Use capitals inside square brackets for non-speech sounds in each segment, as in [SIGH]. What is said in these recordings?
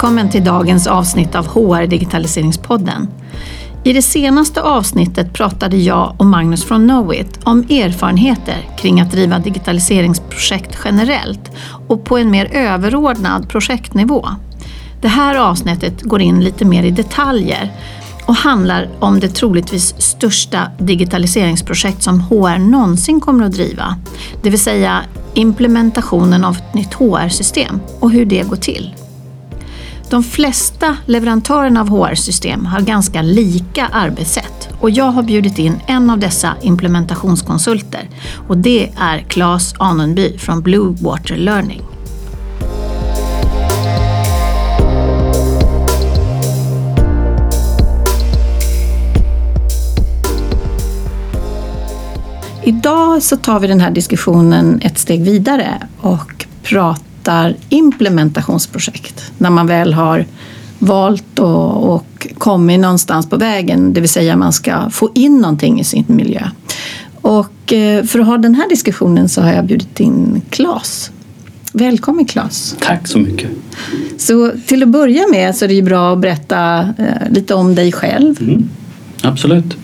Välkommen till dagens avsnitt av HR Digitaliseringspodden. I det senaste avsnittet pratade jag och Magnus från Knowit om erfarenheter kring att driva digitaliseringsprojekt generellt och på en mer överordnad projektnivå. Det här avsnittet går in lite mer i detaljer och handlar om det troligtvis största digitaliseringsprojekt som HR någonsin kommer att driva. Det vill säga implementationen av ett nytt HR-system och hur det går till. De flesta leverantörerna av HR-system har ganska lika arbetssätt och jag har bjudit in en av dessa implementationskonsulter och det är Claes Anundby från Blue Water Learning. Idag så tar vi den här diskussionen ett steg vidare och pratar implementationsprojekt. När man väl har valt och, och kommit någonstans på vägen, det vill säga man ska få in någonting i sin miljö. Och eh, för att ha den här diskussionen så har jag bjudit in Claes. Välkommen Claes! Tack så mycket! Så till att börja med så är det ju bra att berätta eh, lite om dig själv. Mm, absolut.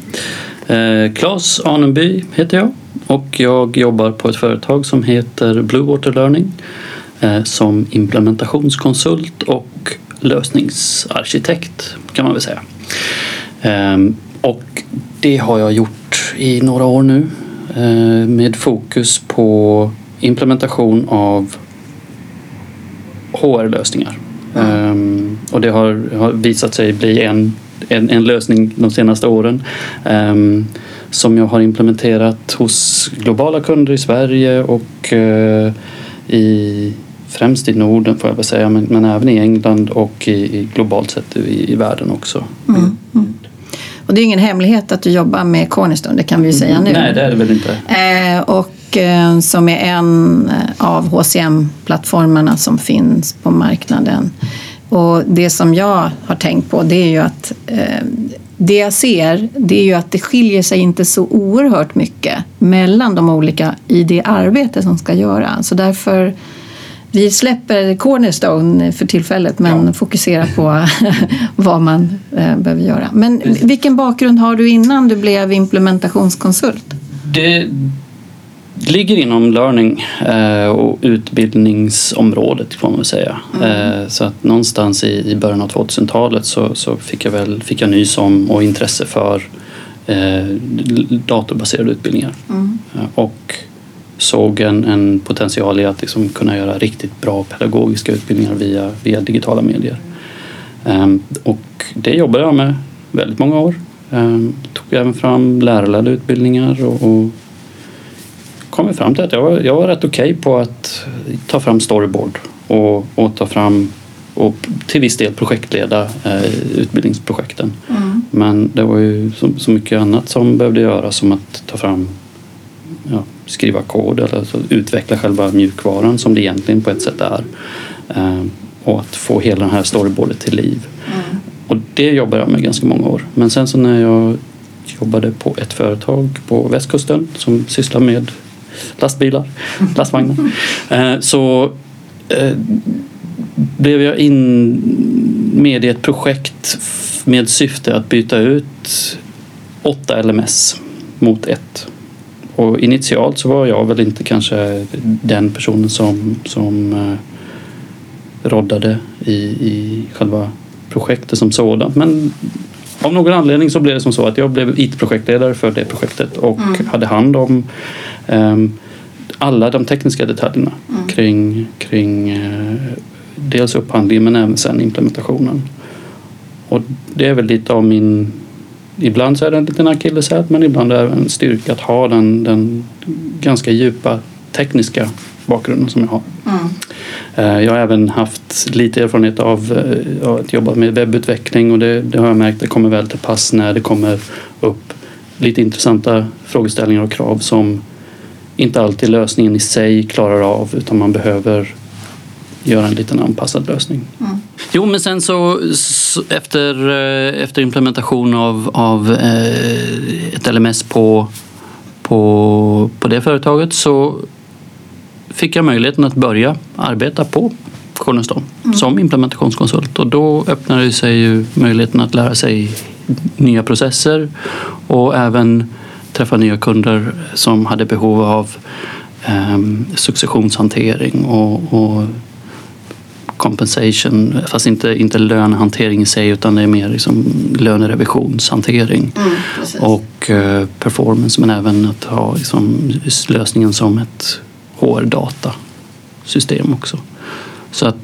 Eh, Claes Anenby heter jag och jag jobbar på ett företag som heter Blue Water Learning eh, som implementationskonsult och lösningsarkitekt kan man väl säga. Eh, och det har jag gjort i några år nu eh, med fokus på implementation av HR-lösningar. Mm. och det har, har visat sig bli en en, en lösning de senaste åren um, som jag har implementerat hos globala kunder i Sverige och uh, i främst i Norden får jag väl säga men, men även i England och i, i globalt sett i, i världen också. Mm. Mm. Och det är ingen hemlighet att du jobbar med Cornerstone, det kan vi ju säga nu. Nej, det är det väl inte. Eh, och eh, som är en av HCM-plattformarna som finns på marknaden. Och det som jag har tänkt på det är ju att eh, det jag ser det är ju att det skiljer sig inte så oerhört mycket mellan de olika i det arbete som ska göras. Så därför vi släpper Cornerstone för tillfället men ja. fokuserar på [LAUGHS] vad man eh, behöver göra. Men vilken bakgrund har du innan du blev implementationskonsult? Det, ligger inom learning eh, och utbildningsområdet får man väl säga. Mm. Eh, så att någonstans i början av 2000-talet så, fick jag väl fick jag nys om och intresse för datorbaserade utbildningar. Mm. Och såg en, en potential i att liksom kunna göra riktigt bra pedagogiska utbildningar via, via digitala medier. Ehm, och det jobbade jag med väldigt många år. Ehm, tog även fram lärarledda utbildningar och, och kommit fram till att jag var, jag var rätt okej okay på att ta fram storyboard och, och ta fram och till viss del projektleda eh, utbildningsprojekten. Mm. Men det var ju så, så, mycket annat som behövde göras som att ta fram ja, skriva kod eller alltså utveckla själva mjukvaran som det egentligen på ett sätt är. Eh, och att få hela den här storyboardet till liv. Mm. Och det jobbade jag med ganska många år. Men sen så när jag jobbade på ett företag på västkusten som sysslar med lastbilar, [LAUGHS] lastvagnar. Eh, så eh, blev jag in med i ett projekt med syfte att byta ut åtta LMS mot ett. Och initialt så var jag väl inte kanske den personen som, som eh, roddade i, i själva projektet som sådant. Men av någon anledning så blev det som så att jag blev IT-projektledare för det projektet och mm. hade hand om um, alla de tekniska detaljerna mm. kring, kring uh, dels upphandlingen men även sen implementationen. Och det är väl lite av min Ibland så är det en liten akilleshäl men ibland är det en styrka att ha den, den ganska djupa tekniska bakgrunden som jag har. Mm. Eh, jag har även haft lite erfarenhet av, eh, att jobba med webbutveckling och det, det har jag märkt det kommer väl till pass när det kommer upp lite intressanta frågeställningar och krav som inte alltid lösningen i sig klarar av utan man behöver göra en liten anpassad lösning. Mm. Jo, men sen så, så, efter, eh, efter implementation av, av ett LMS på, på, på det företaget så fick jag möjligheten att börja arbeta på Cornerstone som implementationskonsult. Och då öppnade sig ju möjligheten att lära sig nya processer och även träffa nya kunder som hade behov av eh, successionshantering och, och compensation, fast inte, inte lönehantering i sig utan det är mer liksom lönerevisionshantering Mm, och eh, performance men även att ha liksom, lösningen som ett HR-datasystem också. Så att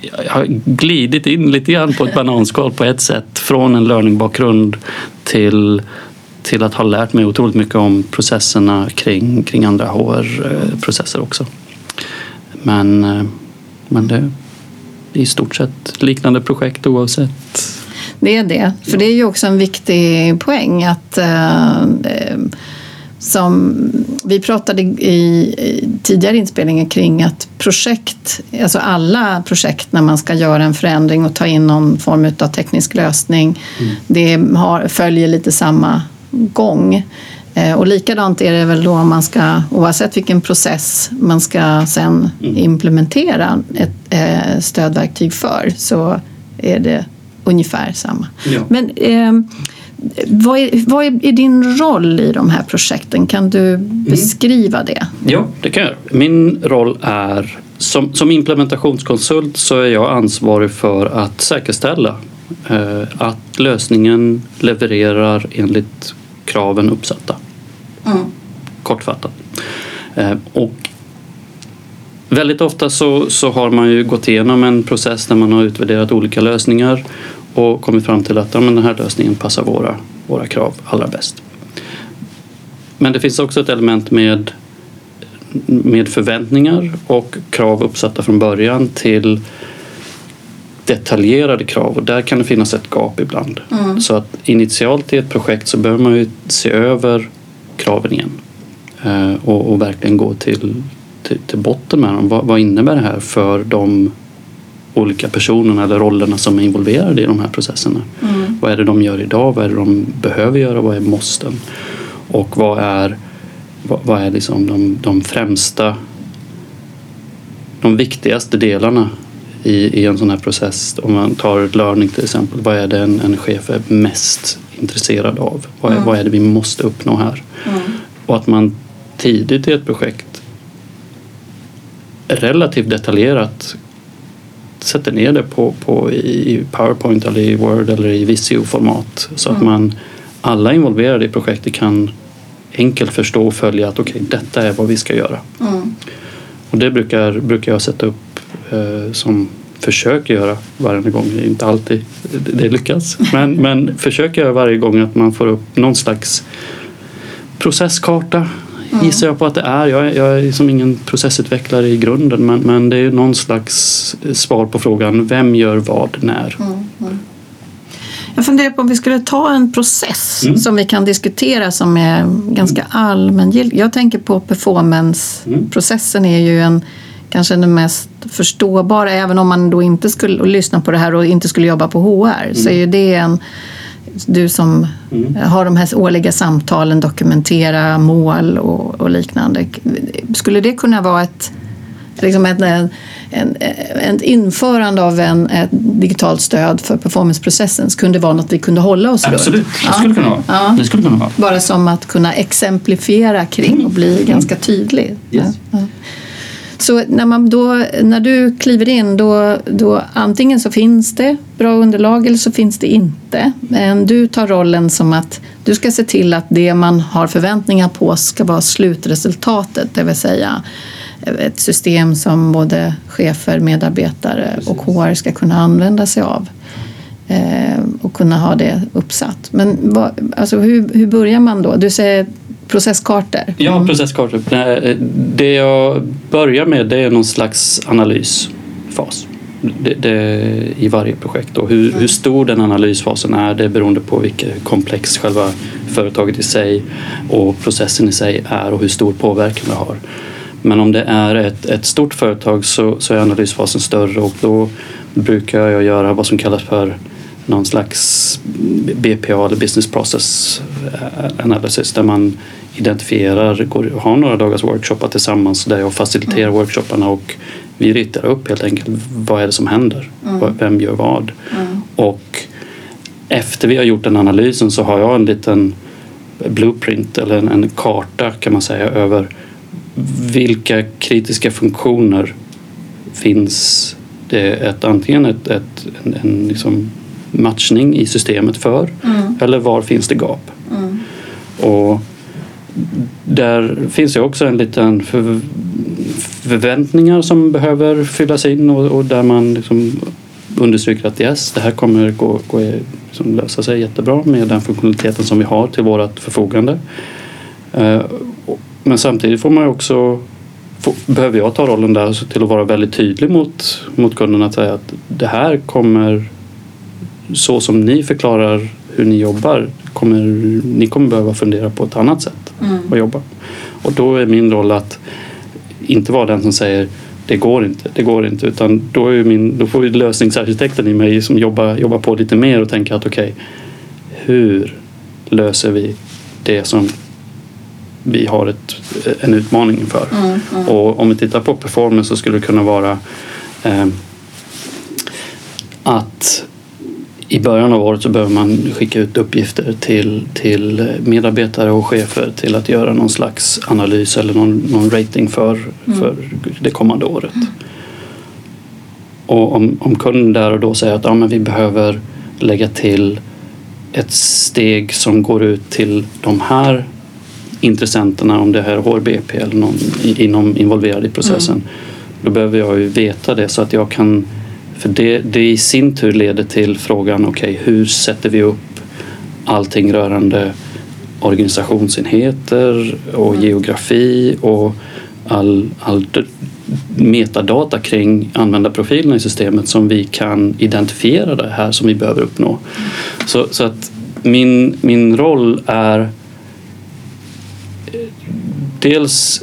jag har glidit in lite grann på ett bananskal på ett sätt från en learning-bakgrund till, till att ha lärt mig otroligt mycket om processerna kring, kring andra HR-processer också. Men, eh, men det är i stort sett liknande projekt oavsett. Det är det, för det är ju också en viktig poäng att eh, eh, som vi pratade i, tidigare inspelningar kring att projekt, alltså alla projekt när man ska göra en förändring och ta in någon form av teknisk lösning, det har, följer lite samma gång. Eh, Och likadant är det väl då om man ska, oavsett vilken process man ska sen implementera ett eh, stödverktyg för, så är det ungefär samma. Ja. Men eh, vad, är, vad är, din roll i de här projekten? Kan du beskriva det? Ja, det kan jag. Min roll är som, som implementationskonsult så är jag ansvarig för att säkerställa eh, att lösningen levererar enligt kraven uppsatta. Kortfattat. Eh, och väldigt ofta så, så har man ju gått igenom en process där man har utvärderat olika lösningar och kommit fram till att ja, men den här lösningen passar våra, våra krav allra bäst. Men det finns också ett element med, med förväntningar och krav uppsatta från början till detaljerade krav och där kan det finnas ett gap ibland. Så att initialt i ett projekt så behöver man ju se över kraven igen eh, och, och verkligen gå till, till, till botten med dem. Vad, vad innebär det här för de olika personerna eller rollerna som är involverade i de här processerna? Vad är det de gör idag? Vad är det de behöver göra? Vad är måsten? Och vad är, vad, vad är liksom de, de främsta de viktigaste delarna i, i en sån här process. Om man tar learning till exempel. Vad är det en, en chef är mest intresserad av? Vad är, vad är det vi måste uppnå här? Och att man tidigt i ett projekt relativt detaljerat sätter ner det på, på i Powerpoint eller i Word eller i Visio-format så att man alla involverade i projektet kan enkelt förstå och följa att okej, detta är vad vi ska göra. Och det brukar, brukar jag sätta upp som försöker göra varje gång. Inte alltid det, lyckas. Men, men försöker göra varje gång att man får upp någon slags processkarta. Gissar jag på att det är. Jag jag är liksom ingen processutvecklare i grunden men, men det är någon slags svar på frågan vem gör vad när. Jag funderar på om vi skulle ta en process Mm. som vi kan diskutera som är ganska allmängiltig. Jag tänker på performance-processen är ju en kanske den mest förståbara, även om man då inte skulle lyssna på det här och inte skulle jobba på HR, så är ju det en du som har de här årliga samtalen, dokumentera mål och, och liknande. Skulle det kunna vara ett, liksom ett, en, en, ett införande av en, ett digitalt stöd för performanceprocessen kunde vara något vi kunde hålla oss Absolut, runt? det skulle kunna vara. Ja. Det skulle kunna vara. Bara som att kunna exemplifiera kring och bli ganska tydlig. Yes. Ja. Så när, man då, när du kliver in, då, då antingen så finns det bra underlag eller så finns det inte. Men du tar rollen som att du ska se till att det man har förväntningar på ska vara slutresultatet, det vill säga ett system som både chefer, medarbetare och HR ska kunna använda sig av eh, och kunna ha det uppsatt. Men alltså hur, hur börjar man då? Du säger processkartor. Ja, processkartor. Det jag börjar med det är någon slags analysfas det, det, i varje projekt. Och hur, hur stor den analysfasen är det är beroende på vilket komplex själva företaget i sig och processen i sig är och hur stor påverkan det har. Men om det är ett, ett stort företag så, så är analysfasen större och då brukar jag göra vad som kallas för någon slags BPA eller Business Process Analysis där man identifierar, går, har några dagars workshoppar tillsammans där jag faciliterar workshopparna och vi ritar upp helt enkelt vad är det som händer, Mm. vem gör vad. Mm. Och efter vi har gjort den analysen så har jag en liten blueprint eller en, en karta kan man säga över vilka kritiska funktioner finns det ett, antingen ett, ett, en, en liksom matchning i systemet för Mm. eller var finns det gap. Mm. Och där finns det också en liten för, förväntningar som behöver fyllas in och, och där man liksom understryker att yes, det här kommer gå, gå liksom lösa sig jättebra med den funktionaliteten som vi har till vårt förfogande. Eh, men samtidigt får man också behöver jag ta rollen där till att vara väldigt tydlig mot, mot kunden att säga att det här kommer så som ni förklarar hur ni jobbar kommer ni kommer behöva fundera på ett annat sätt Mm. att jobba. Och då är min roll att inte vara den som säger det går inte, det går inte. Utan då, är min, då får lösningsarkitekten i mig som jobbar, jobbar på lite mer och tänka att okej, hur löser vi det som vi har ett, en utmaning inför? Mm. Mm. Och om vi tittar på performance så skulle det kunna vara eh, att i början av året så behöver man skicka ut uppgifter till, till medarbetare och chefer till att göra någon slags analys eller någon, någon rating för, för det kommande året. Och om, om kunden där och då säger att ja, men vi behöver lägga till ett steg som går ut till de här intressenterna, om det här är HRBP eller någon inom involverad i processen. Då behöver jag ju veta det så att jag kan för det, det i sin tur leder till frågan okej, hur sätter vi upp allting rörande organisationsenheter och geografi och all, all metadata kring användarprofilerna i systemet som vi kan identifiera det här som vi behöver uppnå. Så, så att min, min roll är eh, dels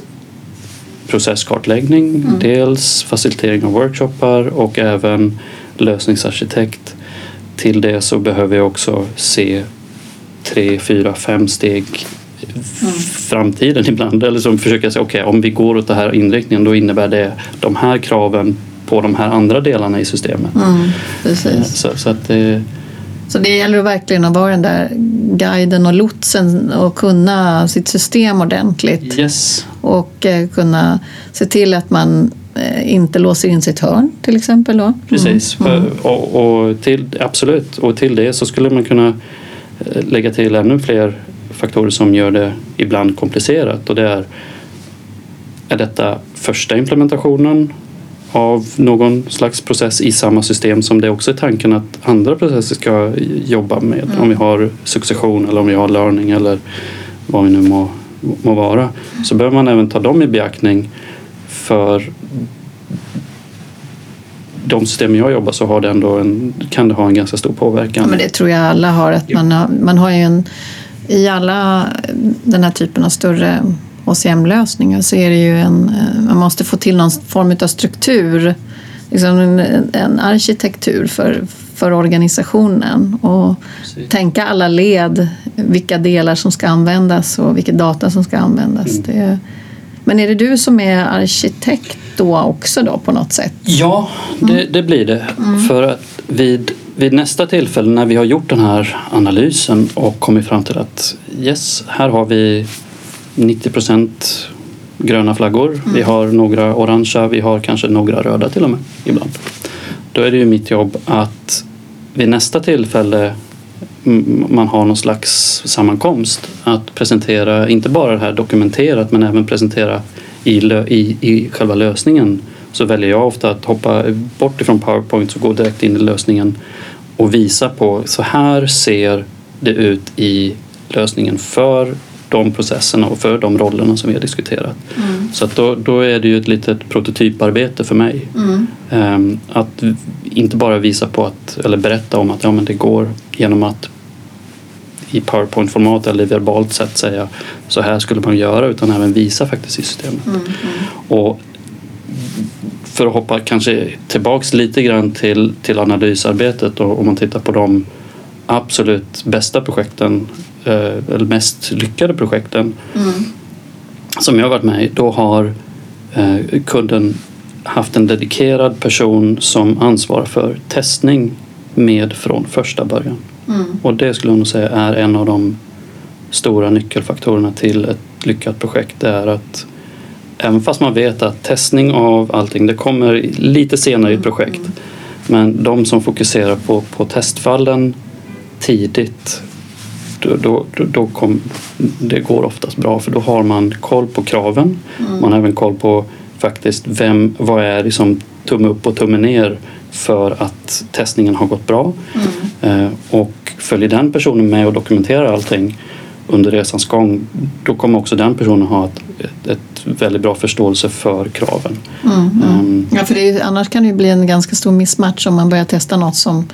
processkartläggning, Mm. dels facilitering av workshoppar och även lösningsarkitekt. Till det så behöver jag också se tre, fyra, fem steg Mm. framtiden [LAUGHS] ibland. Eller som försöka säga, okej om vi går åt den här inriktningen då innebär det de här kraven på de här andra delarna i systemet. Mm. Så, så att det, Så det gäller verkligen att vara den där guiden och lotsen och kunna sitt system ordentligt yes, och eh, kunna se till att man eh, inte låser in sitt hörn till exempel. Då. Precis, Mm. För, och, och till, absolut. Och till det så skulle man kunna eh, lägga till ännu fler faktorer som gör det ibland komplicerat. Och det är, är detta första implementationen av någon slags process i samma system som det också är tanken att andra processer ska jobba med. Mm. Om vi har succession eller om vi har learning eller vad vi nu må, må vara. Så behöver man även ta dem i beaktning för de system jag jobbar så har det ändå en, kan det ha en ganska stor påverkan. Ja, men det tror jag alla har. Att man, har man har ju en, I alla den här typen av större HCM-lösningar så är det ju en... eh, Man måste få till någon form av struktur. Liksom en, en arkitektur för, för organisationen. Och Precis. tänka alla led, vilka delar som ska användas och vilka data som ska användas. Det, men är det du som är arkitekt då också då på något sätt? Ja, det, det blir det. För att vid, vid nästa tillfälle när vi har gjort den här analysen och kommit fram till att yes, här har vi 90 procent gröna flaggor. Vi har några orangea, vi har kanske några röda till och med ibland. Då är det ju mitt jobb att vid nästa tillfälle mm, man har någon slags sammankomst att presentera, inte bara det här dokumenterat men även presentera i, i, i själva lösningen så väljer jag ofta att hoppa bort ifrån Powerpoint och gå direkt in i lösningen och visa på så här ser det ut i lösningen för de processerna och för de rollerna som vi har diskuterat. Så att då, då är det ju ett litet prototyparbete för mig. Mm. Ehm, Att inte bara visa på att, eller berätta om att ja, men det går genom att i PowerPoint-format eller verbalt sätt säga så här skulle man göra utan även visa faktiskt i systemet. Mm. Och för att hoppa kanske tillbaks lite grann till, till analysarbetet och om man tittar på de absolut bästa projekten eller mest lyckade projekten Mm. som jag har varit med i, då har eh, kunden haft en dedikerad person som ansvarar för testning med från första början. Mm. Och det skulle jag nog säga är en av de stora nyckelfaktorerna till ett lyckat projekt. Det är att även fast man vet att testning av allting det kommer lite senare i ett projekt. Men de som fokuserar på, på testfallen tidigt då, då, då, kom, det går oftast bra för då har man koll på kraven. Man har även koll på faktiskt vem, vad är liksom tumme upp och tumme ner för att testningen har gått bra. Eh, och följer den personen med och dokumenterar allting under resans gång då kommer också den personen ha ett, ett, ett väldigt bra förståelse för kraven. Ehm, Ja, för är, annars kan det ju bli en ganska stor mismatch om man börjar testa något som,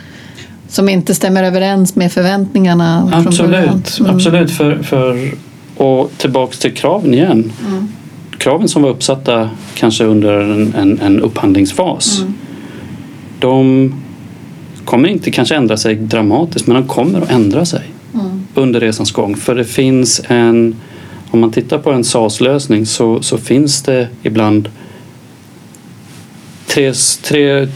som inte stämmer överens med förväntningarna. Absolut, Mm. absolut. För, för, och tillbaks till kraven igen. Mm. Kraven som var uppsatta kanske under en, en, en upphandlingsfas. Mm. De kommer inte kanske ändra sig dramatiskt men de kommer att ändra sig Mm. under resans gång. För det finns en, om man tittar på en SAS-lösning så, så finns det ibland tre, tre,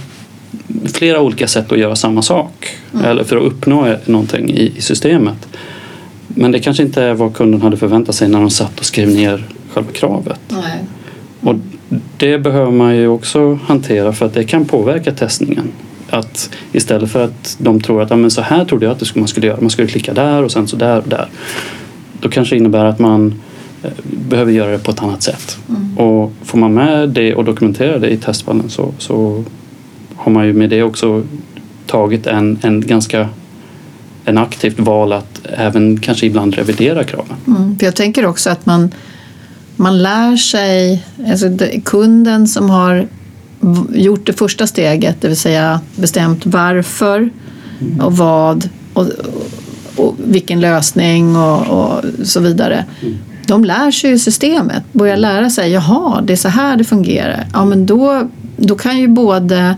flera olika sätt att göra samma sak. Eller för att uppnå någonting i, i systemet. Men det kanske inte är vad kunden hade förväntat sig när de satt och skrev ner själva kravet. Nej. Och det behöver man ju också hantera för att det kan påverka testningen. Att istället för att de tror att ja, men så här trodde jag att det skulle, man skulle göra, man skulle klicka där och sen så där och där. Då kanske det innebär att man eh, behöver göra det på ett annat sätt. Och får man med det och dokumentera det i testfallen så, så har man ju med det också tagit en, en ganska en aktivt val att även kanske ibland revidera kraven. Mm. För jag tänker också att man, man lär sig, alltså kunden som har gjort det första steget, det vill säga bestämt varför och vad och, och vilken lösning och, och så vidare. De lär sig ju systemet, börjar lära sig, jaha, det är så här det fungerar. Ja, men då, då kan ju både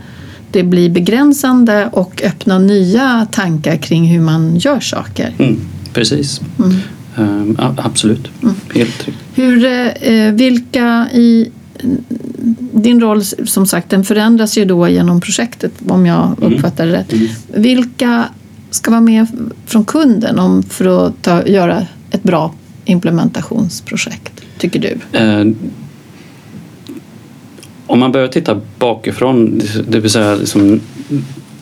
det bli begränsande och öppna nya tankar kring hur man gör saker. Mm, precis. Ehm, a- absolut. Helt riktigt. Hur, eh, vilka i din roll som sagt den förändras ju då genom projektet om jag uppfattar det rätt. Vilka ska vara med från kunden om för att ta, göra ett bra implementationsprojekt tycker du? Om man börjar titta bakifrån, det vill säga liksom,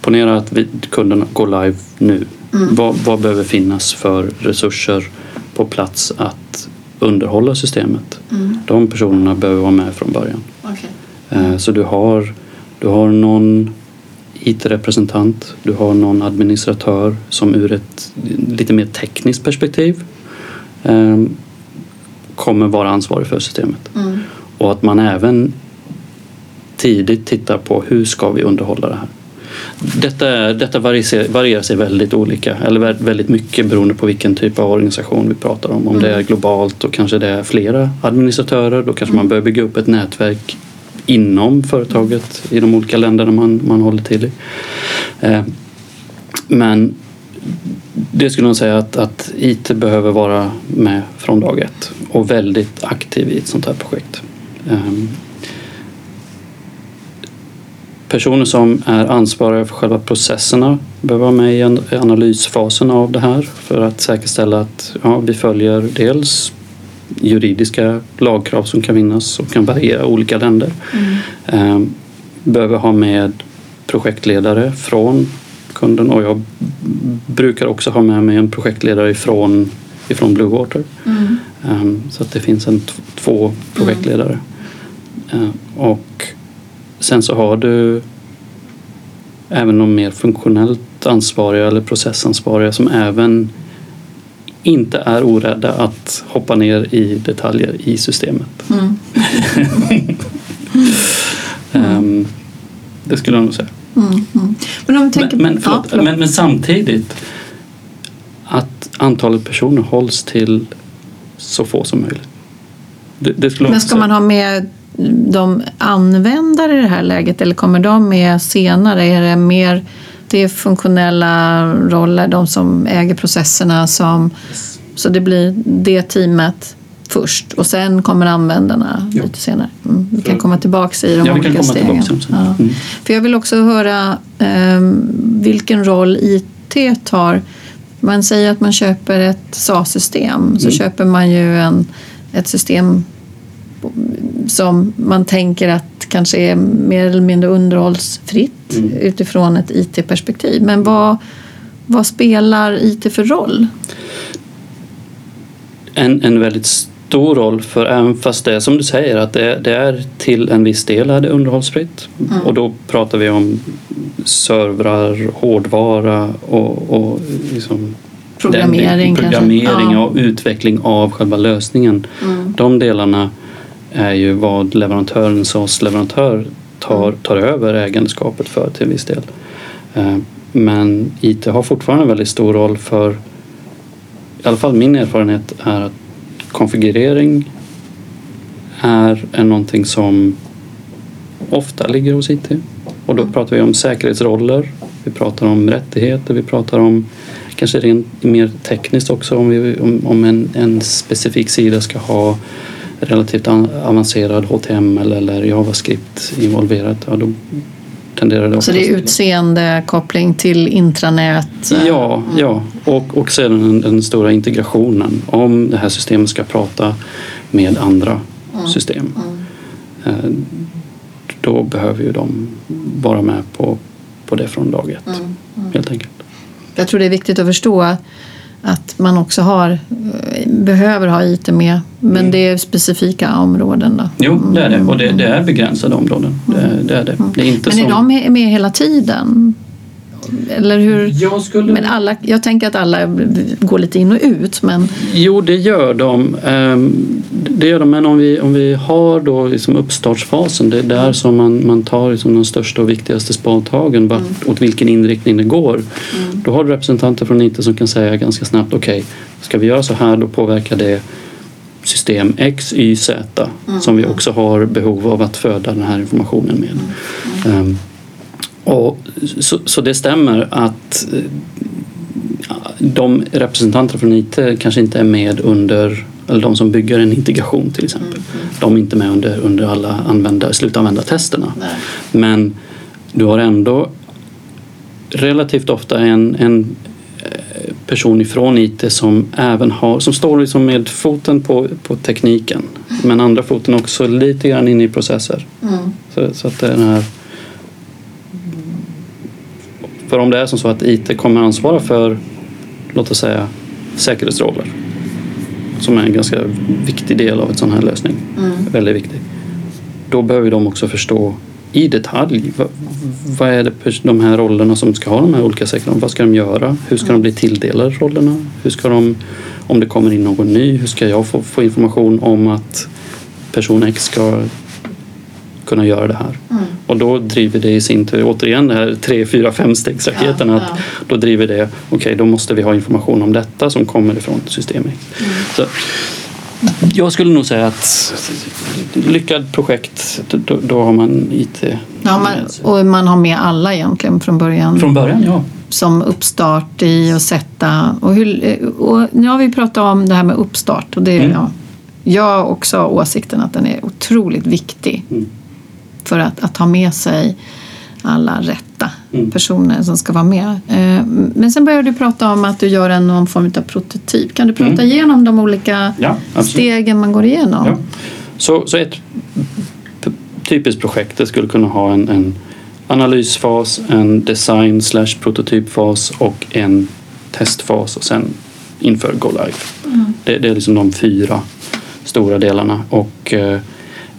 ponera att vi, kunderna går live nu. Vad, vad behöver finnas för resurser på plats att underhålla systemet? De personerna behöver vara med från början. Eh, Så du har, du har någon IT-representant, du har någon administratör som ur ett lite mer tekniskt perspektiv eh, kommer vara ansvarig för systemet. Och att man även tidigt tittar på hur ska vi underhålla det här. Detta, detta varierar, varierar sig väldigt olika, eller vä- väldigt mycket beroende på vilken typ av organisation vi pratar om. Om det är globalt och kanske det är flera administratörer, då kanske man börjar bygga upp ett nätverk inom företaget i de olika länderna man, man håller till i. Eh, men det skulle jag säga att, att IT behöver vara med från dag ett och väldigt aktiv i ett sånt här projekt. Ehm, Personer som är ansvariga för själva processerna behöver vara med i an- analysfasen av det här för att säkerställa att ja, vi följer dels juridiska lagkrav som kan finnas och kan variera i olika länder. Ehm, behöver ha med projektledare från kunden och jag brukar också ha med mig en projektledare ifrån, ifrån Bluewater. Ehm, så att det finns en, två projektledare. Ehm, och sen så har du även de mer funktionellt ansvariga eller processansvariga som även inte är orädda att hoppa ner i detaljer i systemet. [LAUGHS] Ehm, det skulle jag nog säga. Men om vi tänker Men, men, förlåt, Ja, förlåt. men, men samtidigt att antalet personer hålls till så få som möjligt. Det, det Men ska man ha med de användare i det här läget eller kommer de med senare? Är det mer det är funktionella roller, de som äger processerna som så det blir det teamet först och sen kommer användarna Ja. lite senare. Mm. Vi kan komma tillbaka i de Ja, olika stegen. Ja. Mm. För jag vill också höra ehm, vilken roll IT tar. Man säger att man köper ett SAS-system så Mm. köper man ju en, ett system som man tänker att kanske är mer eller mindre underhållsfritt Mm. utifrån ett IT-perspektiv. Men vad, vad spelar IT för roll? en, en väldigt stor roll för även fast det är som du säger att det, det är till en viss del är det underhållsfritt Mm. och då pratar vi om servrar, hårdvara och, och liksom Programmering den, programmering Ja. och utveckling av själva lösningen. Mm. De delarna är ju vad leverantören, SAS-leverantör tar, Mm. tar över ägandeskapet för till viss del. Eh, Men IT har fortfarande en väldigt stor roll för, i alla fall min erfarenhet är att konfigurering är, är någonting som ofta ligger hos IT. Och då pratar vi om säkerhetsroller, vi pratar om rättigheter, vi pratar om kanske rent mer tekniskt också om, vi, om, om en, en specifik sida ska ha relativt an- avancerad HTML eller JavaScript involverat. Ja, då tenderar det Så det är utseende, koppling till intranät? Ja, ja. Och, och sedan den, den stora integrationen. Om det här systemet ska prata med andra system. eh, Då behöver ju de vara med på, på det från dag ett. Helt enkelt. Jag tror det är viktigt att förstå att man också har, eh, behöver ha IT med. Men Mm. det är specifika områden. Då. Jo, det är det. Och det, det är begränsade områden. Det, det är det. Det är inte Men är som... de med, med hela tiden? Eller hur? Jag skulle... Men alla, jag tänker att alla går lite in och ut. Men Jo, det gör de. Ehm, Det gör de, men om vi, om vi har då liksom uppstartsfasen, det är där som man, man tar liksom de största och viktigaste spadtagen, vart, åt vilken inriktning det går. Då har du representanter från IT som kan säga ganska snabbt, okej, ska vi göra så här, då påverkar det system X, Y, Z som vi också har behov av att föda den här informationen med. Ehm, och så, så det stämmer att eh, de representanter från IT kanske inte är med under, eller de som bygger en integration till exempel. De är inte med under, under alla användare, slutanvändartesterna. Men du har ändå relativt ofta en, en eh, person ifrån IT som även har, som står liksom med foten på, på tekniken men andra foten också lite grann inne i processer. Så, så att det är den här för om det är som så att IT kommer ansvara för, låt oss säga, säkerhetsroller som är en ganska viktig del av en sån här lösning, väldigt viktig. Då behöver de också förstå i detalj vad, vad är det de här rollerna som ska ha de här olika sektorerna, vad ska de göra, hur ska de bli tilldelade rollerna, hur ska de, om det kommer in någon ny, hur ska jag få, få information om att person X ska kunna göra det här. Och då driver det i sin tur, återigen här 3, 4, 5 stegsraketen. Ja, att ja. Då driver det, okej då måste vi ha information om detta som kommer ifrån systemet. Så, jag skulle nog säga att lyckad projekt, då, då har man IT ja, man, och man har med alla egentligen från början. Från början, ja. som uppstart i att sätta... Och, hur, och nu har vi pratat om det här med uppstart och det är Mm. ja, jag har också åsikten att den är otroligt viktig Mm. För att, att ha med sig alla rätta Mm. personer som ska vara med. Eh, Men sen började du prata om att du gör en någon form av prototyp. Kan du prata Mm. igenom de olika Ja, stegen man går igenom? Ja. Så, så ett typiskt projekt det skulle kunna ha en, en analysfas, en design slash prototypfas och en testfas och sen inför Go Live. Det, det är liksom de fyra stora delarna och eh,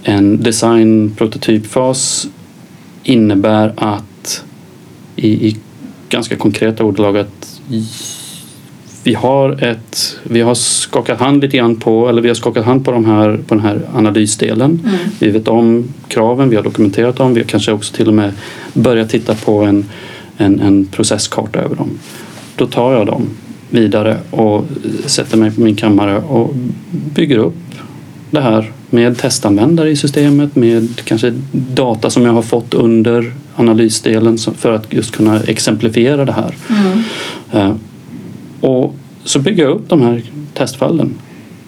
en design prototypfas innebär att i, i ganska konkreta ordalag att vi har, ett, vi har skakat hand lite grann på, eller vi har skakat hand på, de här, på den här analysdelen. Vi vet om kraven, vi har dokumenterat dem, vi har kanske också till och med börjat titta på en, en, en processkarta över dem. Då tar jag dem vidare och sätter mig på min kammare och bygger upp det här med testanvändare i systemet, med kanske data som jag har fått under analysdelen för att just kunna exemplifiera det här. Eh, Och så bygger jag upp de här testfallen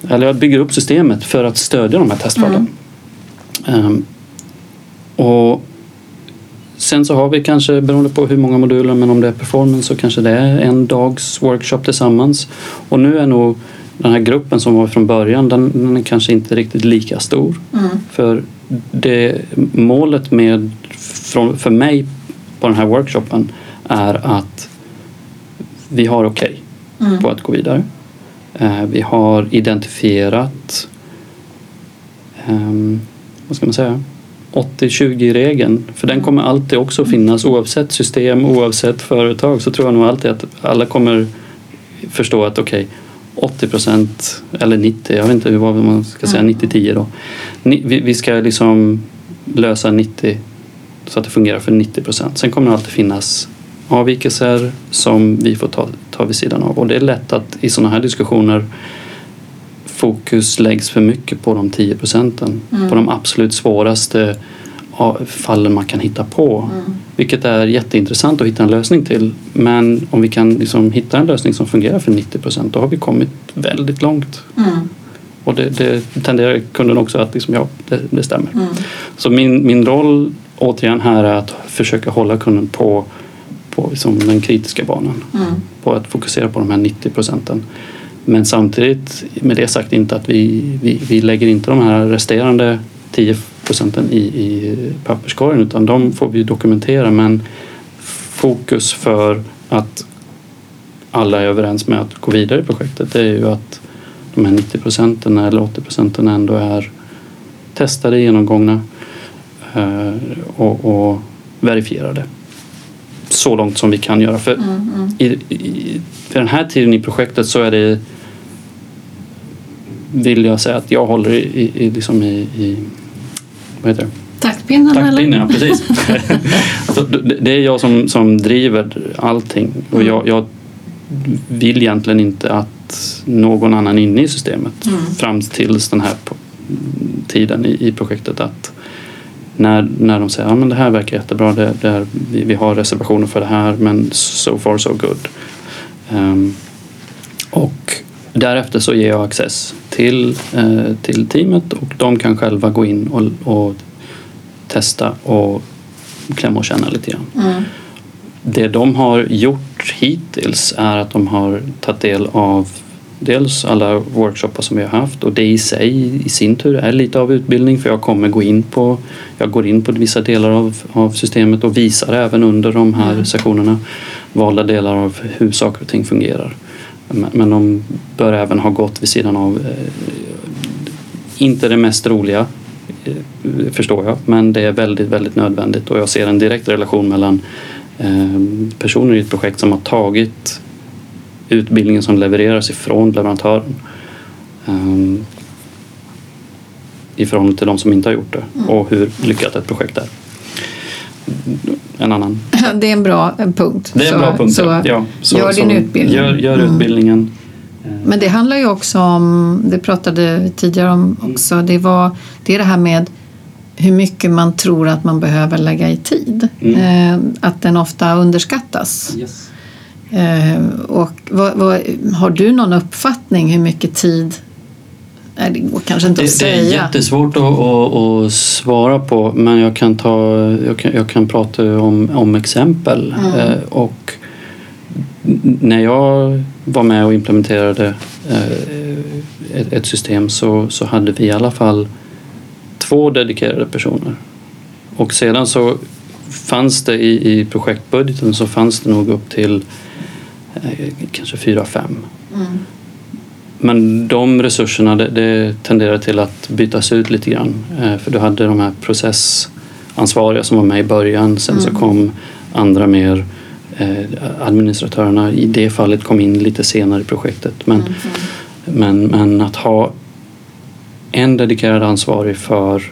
eller jag bygger upp systemet för att stödja de här testfallen. Um, och Sen så har vi kanske, beroende på hur många moduler, men om det är performance så kanske det är en dags workshop tillsammans. Och nu är nog den här gruppen som var från början, den, den är kanske inte riktigt lika stor. Mm. För det, målet med, från, för mig på den här workshopen är att vi har okej Mm. på att gå vidare. Eh, vi har identifierat ehm, vad ska man säga 80-20-regeln. För den kommer alltid också finnas oavsett system, oavsett företag. Så tror jag nog alltid att alla kommer förstå att okej 80 procent eller 90, jag vet inte vad man ska säga, Mm. 90-10 då. Vi, vi ska liksom lösa 90 så att det fungerar för 90 procent. Sen kommer det alltid finnas avvikelser som vi får ta, ta vid sidan av. Och det är lätt att i sådana här diskussioner fokus läggs för mycket på de 10 procenten. Mm. På de absolut svåraste fallen man kan hitta på. Mm. Vilket är jätteintressant att hitta en lösning till. Men om vi kan liksom hitta en lösning som fungerar för 90 procent då har vi kommit väldigt långt. Mm. Och det, det tenderar kunden också att liksom, ja, det, det stämmer. Mm. Så min, min roll återigen här är att försöka hålla kunden på, på liksom den kritiska banan. Mm. På att fokusera på de här 90 procenten. Men samtidigt med det sagt inte att vi, vi, vi lägger inte de här resterande 10 procenten i, i papperskorgen utan de får vi dokumentera men fokus för att alla är överens med att gå vidare i projektet det är ju att de här 90 procenten eller 80 procenten ändå är testade, genomgångna eh, och, och verifierade. Så långt som vi kan göra. För Mm. Mm. i, i, för den här tiden i projektet så är det vill jag säga att jag håller i, i, liksom i, i vad heter det? Taktpinnen Taktpinnen, ja eller? precis. [LAUGHS] alltså, det, är jag som, som driver allting och jag, jag vill egentligen inte att någon annan inne i systemet Mm. fram tills den här tiden i, i projektet att när, när de säger att ja, men det här verkar jättebra, det, det här, vi, vi har reservationer för det här men so far so good. Ehm, och därefter så ger jag access till, eh, till teamet och de kan själva gå in och, och testa och klämma och känna lite grann. Mm. Det de har gjort hittills är att de har tagit del av dels alla workshoppar som vi har haft och det i sig i sin tur är lite av utbildning för jag kommer gå in på jag går in på vissa delar av, av systemet och visar även under de här Mm. sessionerna valda delar av hur saker och ting fungerar. Men, de bör även ha gått vid sidan av eh, inte det mest roliga eh, förstår jag men det är väldigt väldigt nödvändigt och jag ser en direkt relation mellan eh, personer i ett projekt som har tagit utbildningen som levereras ifrån leverantören i förhållande till de som inte har gjort det Mm. och hur lyckat ett projekt är. En annan. Det är en bra punkt. Det är en Så- bra punkt. Så, ja. Så, gör din utbildning. Gör, gör Mm. utbildningen. Men det handlar ju också om, det pratade vi tidigare om också, det, var, det är det här med hur mycket man tror att man behöver lägga i tid. Mm. Eh, att den ofta underskattas. Yes. Eh, och vad, vad, har du någon uppfattning hur mycket tid Nej, det går kanske inte att Det, det är säga. jättesvårt att, att, att svara på men jag kan, ta, jag kan, jag kan prata om, om exempel. Mm. Och när jag var med och implementerade eh, ett, ett system så, så hade vi i alla fall två dedikerade personer. Och sedan så fanns det i, i projektbudgeten så fanns det nog upp till eh, kanske fyra, fem Mm. Men de resurserna det, det tenderar till att bytas ut lite grann. Eh, för du hade de här processansvariga som var med i början. Sen så Mm. kom andra mer eh, administratörerna i det fallet kom in lite senare i projektet. Men, Mm. men, men att ha en dedikerad ansvarig för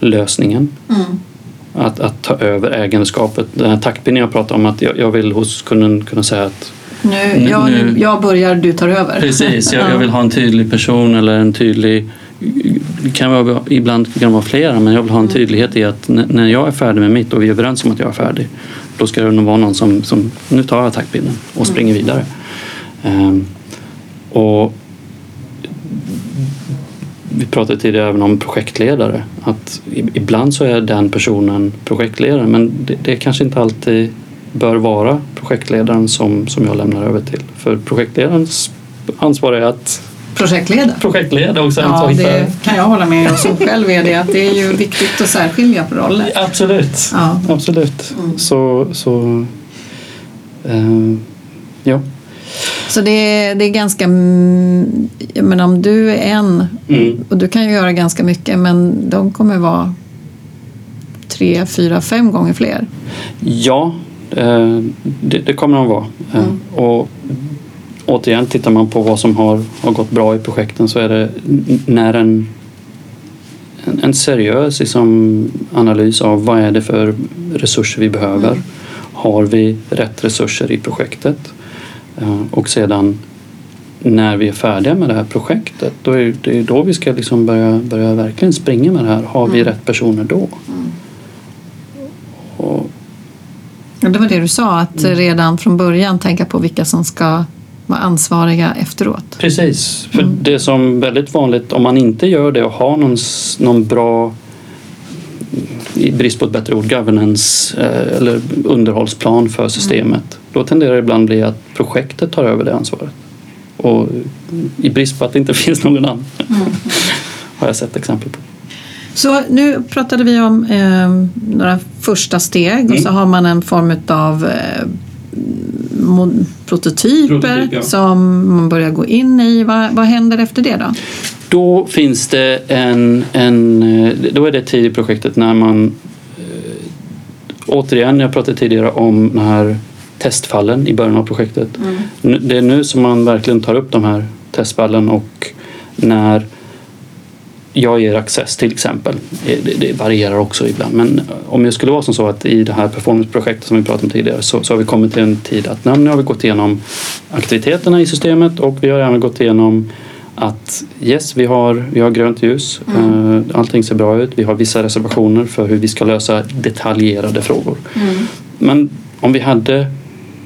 lösningen. Mm. Att, att ta över ägandeskapet. Den här taktpinnen jag pratade om att jag, jag vill hos kunden kunna säga att Nu, Nu- jag, nu- jag börjar, du tar över. Precis, jag, jag vill ha en tydlig person eller en tydlig kan vara, ibland kan det vara flera men jag vill ha en tydlighet i att när jag är färdig med mitt och vi är överens om att jag är färdig då ska det nog vara någon som, som nu tar jag taktpinnen och springer vidare. Ehm, och vi pratade tidigare även om projektledare. Att ibland så är den personen projektledare men det, det kanske inte alltid bör vara projektledaren som, som jag lämnar över till. För projektledarens ansvar är att projektleda. Projektleda och sen ja, det kan jag hålla med om som själv är det. Att det är ju viktigt att särskilja på roller. Absolut. Ja. Absolut. Mm. Så, så eh, ja. Så det är, det är ganska, jag menar om du är en mm. och du kan ju göra ganska mycket men de kommer vara tre, fyra, fem gånger fler. Ja, det, det kommer de vara. Eh, mm. Och återigen, tittar man på vad som har, har gått bra i projekten så är det när en, en, en seriös liksom, analys av vad är det för resurser vi behöver. Mm. Har vi rätt resurser i projektet? Eh, och sedan när vi är färdiga med det här projektet då är det då vi ska liksom börja, börja verkligen springa med det här. Har vi mm. rätt personer då? Mm. Och, det var det du sa, att mm. redan från början tänka på vilka som ska vara ansvariga efteråt. Precis, för mm. det är som väldigt vanligt om man inte gör det och har någon, någon bra i brist på ett bättre ord, governance eh, eller underhållsplan för systemet. Mm. Då tenderar det ibland bli att projektet tar över det ansvaret. Och i brist på att det inte [LAUGHS] finns någon annan mm. har jag sett exempel på. Så nu pratade vi om eh, några första steg mm. och så har man en form av eh, prototyper Prototyp, ja. som man börjar gå in i. Vad, vad händer efter det då? Då finns det en, en då är det tid i projektet när man eh, återigen, jag pratade tidigare om den här testfallen i början av projektet. Mm. Det är nu som man verkligen tar upp de här testfallen och när jag ger access till exempel. Det, varierar också ibland men om det skulle vara som så att i det här performanceprojektet som vi pratade om tidigare så, så har vi kommit till en tid att nu har vi gått igenom aktiviteterna i systemet och vi har även gått igenom att yes, vi har, vi har grönt ljus, mm. Eh, allting ser bra ut, vi har vissa reservationer för hur vi ska lösa detaljerade frågor. Mm. Men om vi hade,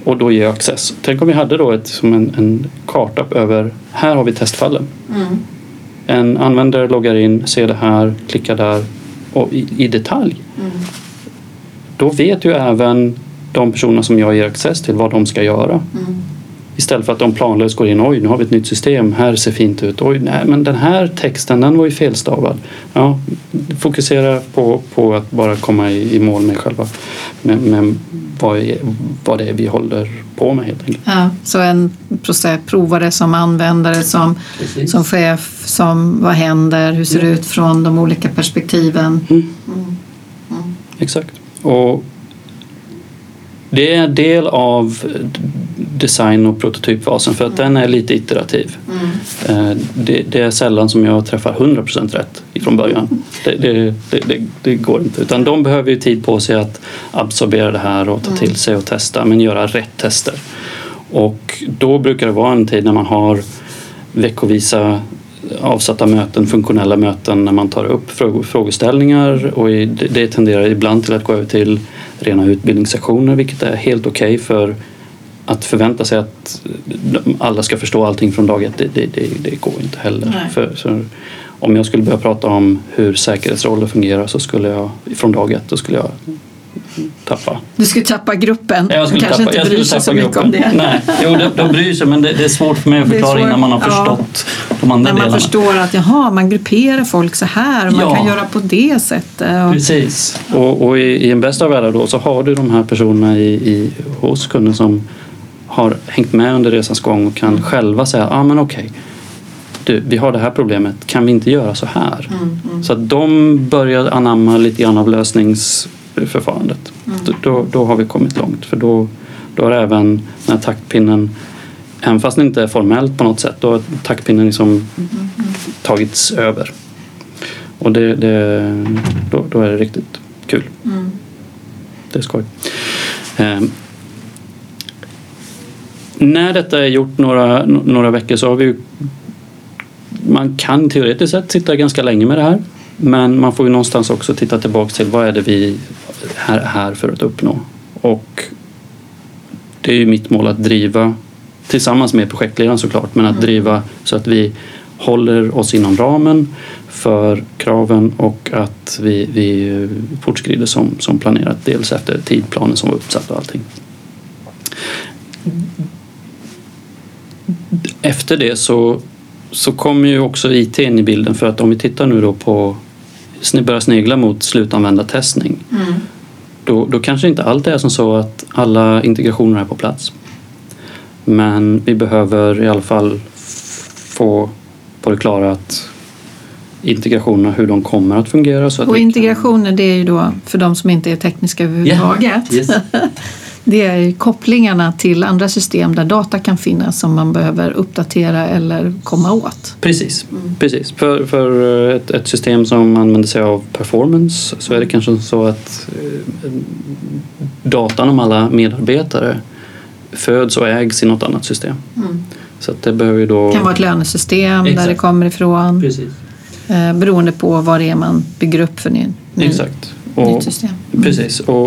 och då jag access, tänk om vi hade då ett, som en, en karta över, här har vi testfallen. Mm. En användare loggar in, ser det här, klickar där och i, i detalj. Mm. Då vet ju även de personer som jag ger access till vad de ska göra. Mm. Istället för att de planlöst går in, oj nu har vi ett nytt system, här ser fint ut, oj nej men den här texten den var ju felstavad. Ja, fokusera på, på att bara komma i, i mål med själva med, med vad, är, vad det är vi håller på med helt enkelt. Ja, så en process, provare som användare, som, som chef, som vad händer, hur ser det ut från de olika perspektiven. Mm. Mm. mm. Exakt. Och det är en del av design och prototypfasen för att mm. den är lite iterativ. Mm. Eh, det, det, är sällan som jag träffar 100% rätt från början. Det, det, det, går inte. Utan de behöver ju tid på sig att absorbera det här och ta mm. till sig och testa men göra rätt tester. Och då brukar det vara en tid när man har veckovisa avsatta möten, funktionella möten när man tar upp frågeställningar och det tenderar ibland till att gå över till rena utbildningssektioner vilket är helt okej okay för att förvänta sig att alla ska förstå allting från dag ett, det, det, det, det går inte heller. För, för, om jag skulle börja prata om hur säkerhetsroller fungerar så skulle jag från dag ett då skulle jag tappa. Du skulle tappa gruppen? Jag skulle kanske tappa, inte bryr sig så mycket om det. Nej, jo, de, de bryr sig men det, det, är svårt för mig att förklara innan man har förstått ja. de andra När man delarna. förstår att jaha, man grupperar folk så här och man ja. kan göra på det sättet. Och... Precis, och, och i, i, en bästa av världar då så har du de här personerna i, i, hos kunden som har hängt med under resans gång och kan mm. själva säga ah, men okej okay. Du, vi har det här problemet, kan vi inte göra så här? Mm, mm. Så att de börjar anamma lite grann av lösningsförfarandet. Mm. Då, då har vi kommit långt för då, då har även den här taktpinnen, även fast den inte är formellt på något sätt, då har taktpinnen liksom mm, mm, tagits över. Och det, det, då, då, är det riktigt kul. Det är skoj. Um, när detta är gjort några, några veckor så har vi man kan teoretiskt sett sitta ganska länge med det här. Men man får ju någonstans också titta tillbaka till vad är det vi är här för att uppnå. Och det är ju mitt mål att driva tillsammans med projektledaren såklart, men att mm. driva så att vi håller oss inom ramen för kraven och att vi, vi fortskrider som, som planerat. Dels efter tidplanen som var uppsatt och allting. Efter det så, så kommer ju också IT in i bilden för att om vi tittar nu då på börjar snegla mot slutanvändartestning mm. då, då kanske inte allt är som så att alla integrationer är på plats. Men vi behöver i alla fall få på det klara att integrationerna, hur de kommer att fungera. Så att och integrationer kan... det är ju då för de som inte är tekniska överhuvudtaget. Yeah. Yes. [LAUGHS] det är kopplingarna till andra system där data kan finnas som man behöver uppdatera eller komma åt. Precis, mm. precis. För, för ett, ett, system som använder sig av performance så är det kanske så att eh, datan om alla medarbetare föds och ägs i något annat system. Mm. Så det behöver då... kan vara ett lönesystem Exakt. där det kommer ifrån. Precis. Eh, beroende på vad det är man bygger upp för ny, ny, Exakt. Och, nytt system. Mm. Precis. Och,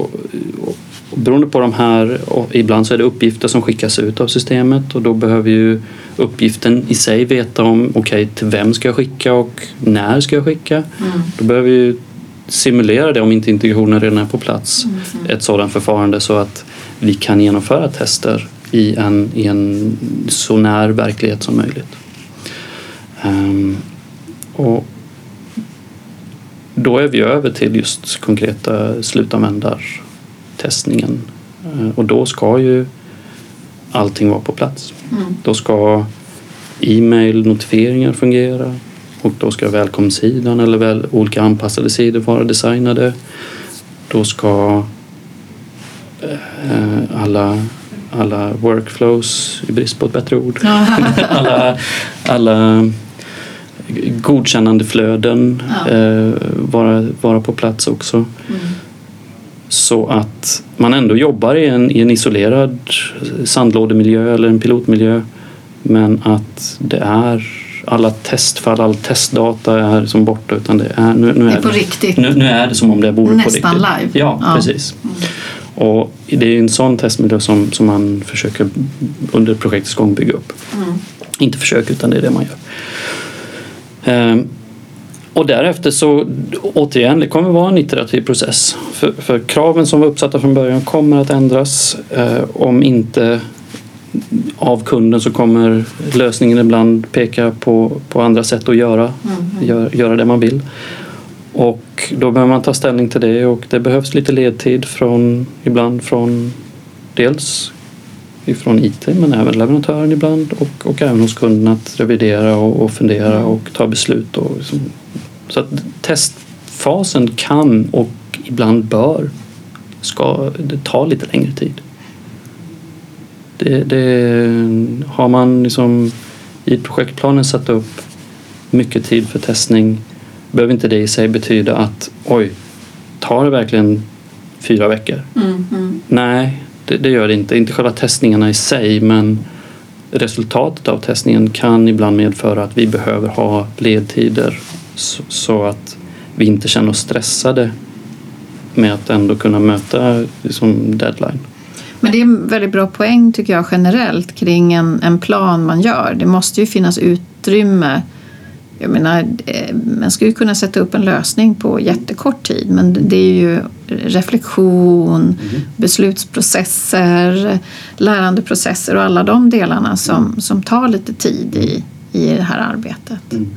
och beroende på de här, ibland så är det uppgifter som skickas ut av systemet och då behöver ju uppgiften i sig veta om okej, okay, till vem ska jag skicka och när ska jag skicka. Mm. Då behöver vi ju simulera det om inte integrationen redan är på plats. Mm. Ett sådant förfarande så att vi kan genomföra tester i en, i en så när verklighet som möjligt. Um, och då är vi över till just konkreta slutanvändartestningen uh, och då ska ju allting vara på plats. Mm. Då ska e-mail notifieringar fungera och då ska välkomstsidan eller väl olika anpassade sidor vara designade. Då ska uh, alla alla workflows, i brist på ett bättre ord. [LAUGHS] alla, alla godkännande flöden ja. eh, vara, vara på plats också. Mm. Så att man ändå jobbar i en, i en isolerad sandlådemiljö eller en pilotmiljö men att det är alla testfall, all testdata är som borta utan det är, nu, nu är det, på riktigt. Nu, nu, är det som om det vore på riktigt. Nästan live. Ja, ja. precis. Mm. Och det är en sån testmiljö som, som man försöker under projektets gång bygga upp. Mm. Inte försök utan det är det man gör. Ehm, och därefter så återigen, det kommer vara en iterativ process. För, för kraven som var uppsatta från början kommer att ändras. Ehm, om inte av kunden så kommer lösningen ibland peka på, på andra sätt att göra, mm. gör, göra det man vill. Och då behöver man ta ställning till det och det behövs lite ledtid från ibland från dels ifrån IT men även leverantören ibland och, och även hos kunden att revidera och, och fundera mm. och ta beslut. Och liksom, så att testfasen kan och ibland bör ska ta lite längre tid. Det, det har man liksom i projektplanen satt upp mycket tid för testning behöver inte det i sig betyda att oj, tar det verkligen fyra veckor? Mm, mm. Nej, det, det, gör det inte. Inte själva testningarna i sig men resultatet av testningen kan ibland medföra att vi behöver ha ledtider så, så att vi inte känner oss stressade med att ändå kunna möta liksom, deadline. Men det är en väldigt bra poäng tycker jag generellt kring en, en plan man gör. Det måste ju finnas utrymme jag menar, eh, man skulle kunna sätta upp en lösning på jättekort tid men det är ju reflektion, mm. beslutsprocesser, lärandeprocesser och alla de delarna som, som tar lite tid i, i det här arbetet. Mm.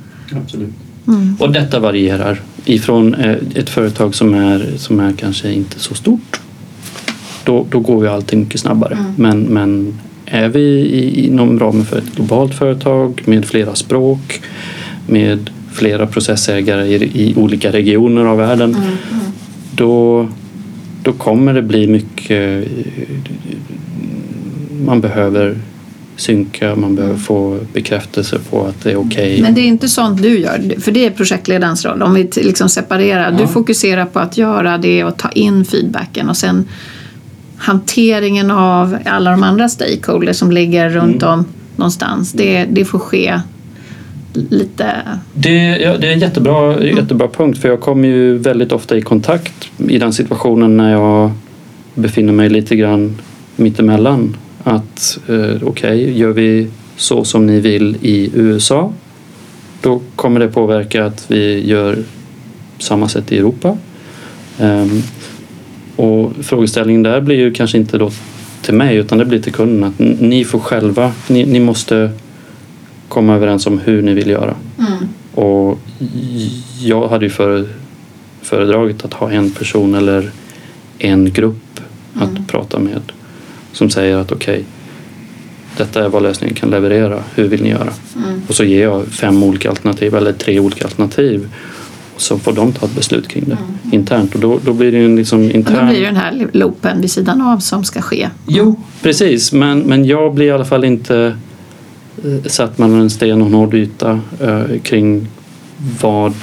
Absolut. Mm. Och detta varierar ifrån eh, ett företag som är, som är kanske inte så stort. Då, då går ju allting mycket snabbare. Mm. Men, men är vi inom ramen för ett globalt företag med flera språk med flera processägare i, i olika regioner av världen mm, mm. Då, då kommer det bli mycket man behöver synka, man behöver få bekräftelse på att det är okej. Okay. Men det är inte sånt du gör, för det är projektledarens roll. Om vi liksom separerar, ja. du fokuserar på att göra det och ta in feedbacken och sen hanteringen av alla de andra stakeholders som ligger runt mm. om någonstans, det, det får ske lite... Det, ja, det är en jättebra, jättebra punkt för jag kommer ju väldigt ofta i kontakt i den situationen när jag befinner mig lite grann mittemellan. Att eh, okej, okay, gör vi så som ni vill i USA då kommer det påverka att vi gör samma sätt i Europa. Ehm, och frågeställningen där blir ju kanske inte då till mig utan det blir till kunden att ni får själva, ni, ni måste komma överens om hur ni vill göra. Mm. Och jag hade ju före, föredragit att ha en person eller en grupp att Mm. prata med som säger att okej, detta är vad lösningen kan leverera. Hur vill ni göra? Mm. Och så ger jag fem olika alternativ eller tre olika alternativ. Och så får de ta ett beslut kring det internt. Och då, då blir det ju en liksom Och då intern... blir det den här loopen vid sidan av som ska ske. Jo, precis. Men, men jag blir i alla fall inte satt mellan en sten och en hård yta eh, kring vad,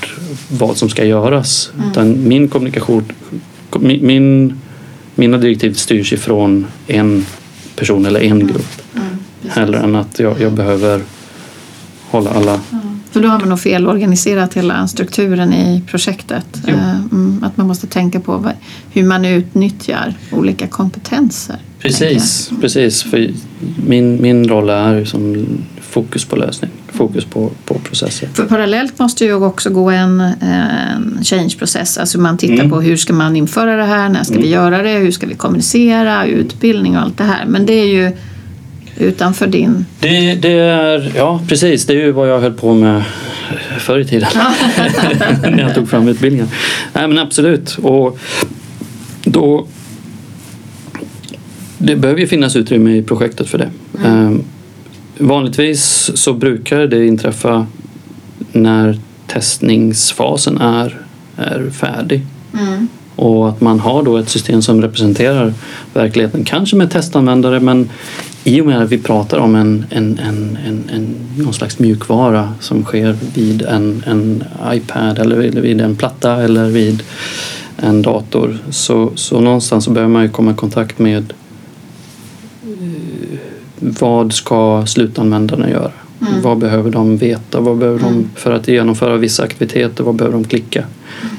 vad som ska göras. Mm. Utan min kommunikation, min, min, mina direktiv styrs ifrån en person eller en grupp. Mm. Hellre än att jag, jag behöver hålla alla... För då har man nog felorganiserat hela strukturen i projektet. Eh, Mm, att man måste tänka på hur man utnyttjar olika kompetenser. Precis, precis. För min, min roll är som fokus på lösning, fokus på, på processer. För parallellt måste ju också gå en, en change-process. Alltså man tittar Mm. på hur ska man införa det här, när ska vi göra det, hur ska vi kommunicera, utbildning och allt det här. Men det är ju utanför din... Det, det är, ja precis, det är ju vad jag höll på med förr i tiden. [LAUGHS] när jag tog fram utbildningen. Nej men absolut. Och då, det behöver ju finnas utrymme i projektet för det. Ehm, vanligtvis så brukar det inträffa när testningsfasen är, är färdig. Och att man har då ett system som representerar verkligheten. Kanske med testanvändare men i och med att vi pratar om en, en, en, en, en, någon slags mjukvara som sker vid en, en iPad eller vid, en platta eller vid en dator så, så någonstans så behöver man ju komma i kontakt med eh, vad ska slutanvändarna göra? Vad behöver de veta? Vad behöver de för att genomföra vissa aktiviteter? Vad behöver de klicka?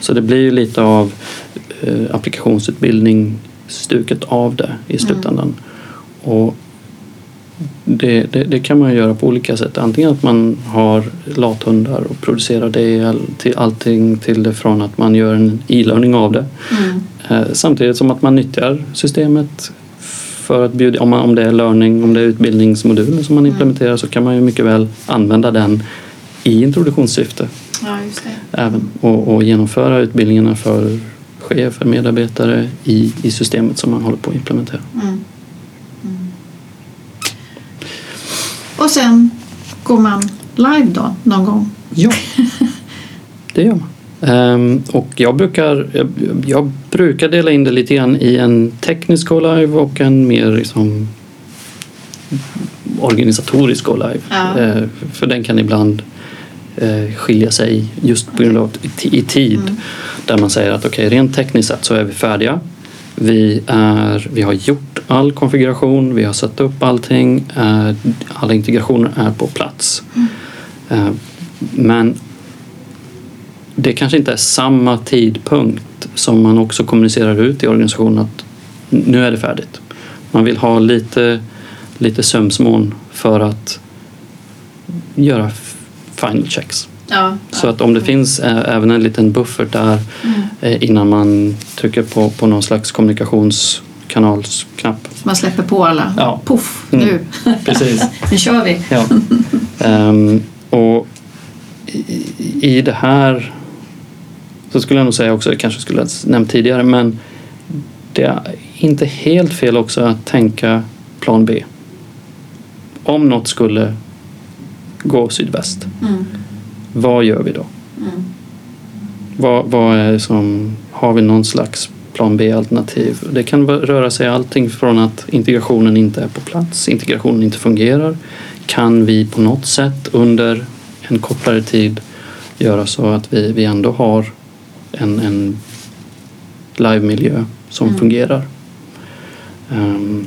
Så det blir ju lite av eh, applikationsutbildning stuket av det i slutändan. Och det, det, det kan man göra på olika sätt. Antingen att man har lathundar och producerar det till allting till det från att man gör en e-learning av det. Eh, Samtidigt som att man nyttjar systemet för att bjuda, om, man, om det är learning, om det är utbildningsmoduler som man implementerar så kan man ju mycket väl använda den i introduktionssyfte Ja, även och, och genomföra utbildningarna för chefer, medarbetare i, i systemet som man håller på att implementera. Och sen går man live då någon gång. Ja, [LAUGHS] det gör man. Ehm, och jag brukar, jag, jag brukar dela in det lite grann i en teknisk go-live och en mer liksom organisatorisk go-live. Ja. Eh, för den kan ibland eh, skilja sig just på grund av i, i tid. Där man säger att okej, rent tekniskt sett så är vi färdiga. Vi, är, vi har gjort all konfiguration, vi har satt upp allting, eh, alla integrationer är på plats. Eh, men det kanske inte är samma tidpunkt som man också kommunicerar ut i organisationen att nu är det färdigt. Man vill ha lite, lite sömsmån för att göra final checks. Ja, Så att om det finns eh, även en liten buffert där eh, innan man trycker på, på någon slags kommunikationskanalsknapp. man släpper på alla. Ja. Puff, Mm. nu. [LAUGHS] Precis. [LAUGHS] nu kör vi. Ja. Ehm, och i, i det här så skulle jag nog säga också, jag kanske skulle ha nämnt tidigare, men det är inte helt fel också att tänka plan B. Om något skulle gå sydväst, Mm. Vad gör vi då? Mm. Vad, vad är som, har vi någon slags plan B-alternativ? Det kan röra sig allting från att integrationen inte är på plats, integrationen inte fungerar. Kan vi på något sätt under en kortare tid göra så att vi, vi ändå har en, en live-miljö som Mm. fungerar?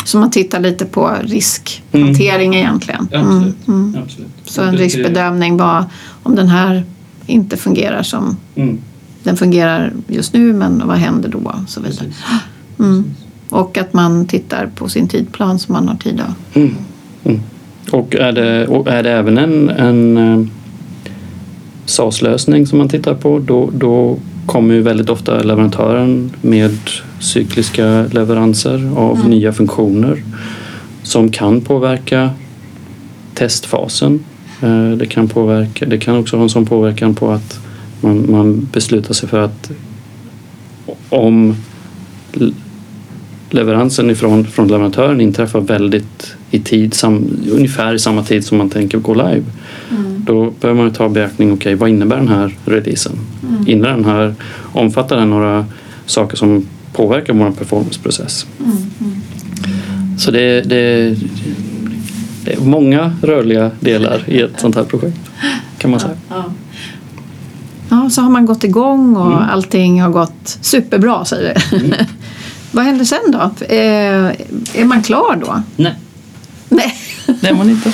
Så man tittar lite på riskhantering egentligen. Mm. Mm. absolut. Så en riskbedömning var om den här inte fungerar som Mm. den fungerar just nu men vad händer då? Och så vidare. [GASPS] Mm. Och att man tittar på sin tidplan så man har tid att... Mm. Mm. Och, är det, och är det även en, en, eh, SAS-lösning som man tittar på då, då kommer ju väldigt ofta leverantören med cykliska leveranser av Mm. nya funktioner som kan påverka testfasen. Eh, Det kan, påverka, det kan också ha en sån påverkan på att man, man beslutar sig för att om leveransen ifrån, från leverantören inträffar väldigt i tid, sam, ungefär i samma tid som man tänker gå live. Mm. Då behöver man ta beaktning, okej vad innebär den här releasen? Mm. Innebär den här, omfattar den några saker som påverkar vår performanceprocess? Mm. Mm. Så det, det, det är många rörliga delar i ett sånt här projekt kan man säga. Ja. ja, så har man gått igång och Mm. allting har gått superbra säger du. Mm. [LAUGHS] Vad händer sen då? Eh, är man klar då? Nej, Nej. det är man inte.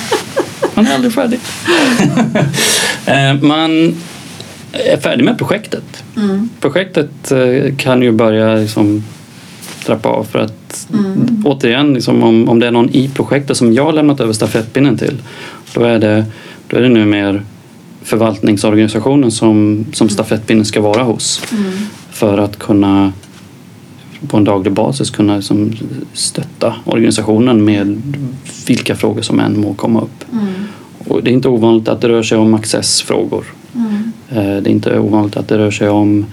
Man är aldrig färdig. [LAUGHS] Eh, man är färdig med projektet. Mm. Projektet eh, kan ju börja liksom trappa av för att Mm. återigen, liksom, om, om det är någon i projektet som jag lämnat över stafettpinnen till då är det, då är det nu mer förvaltningsorganisationen som, som stafettpinnen ska vara hos Mm. för att kunna på en daglig basis kunna liksom stötta organisationen med vilka frågor som än må komma upp. Mm. Och det är inte ovanligt att det rör sig om accessfrågor. Mm. Eh, Det är inte ovanligt att det rör sig om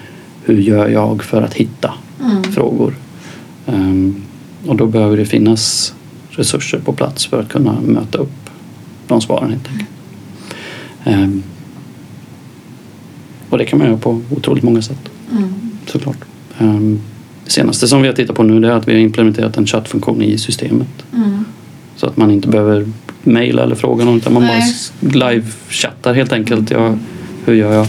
hur gör jag för att hitta Mm. frågor. Ehm, Och då behöver det finnas resurser på plats för att kunna möta upp de svaren helt enkelt. Ehm, Och det kan man göra på otroligt många sätt Mm. såklart. Ehm, Det senaste som vi har tittat på nu är att vi har implementerat en chattfunktion i systemet. Mm. Så att man inte behöver mejla eller fråga någon utan man Nej. bara live-chattar helt enkelt. Ja, hur gör jag?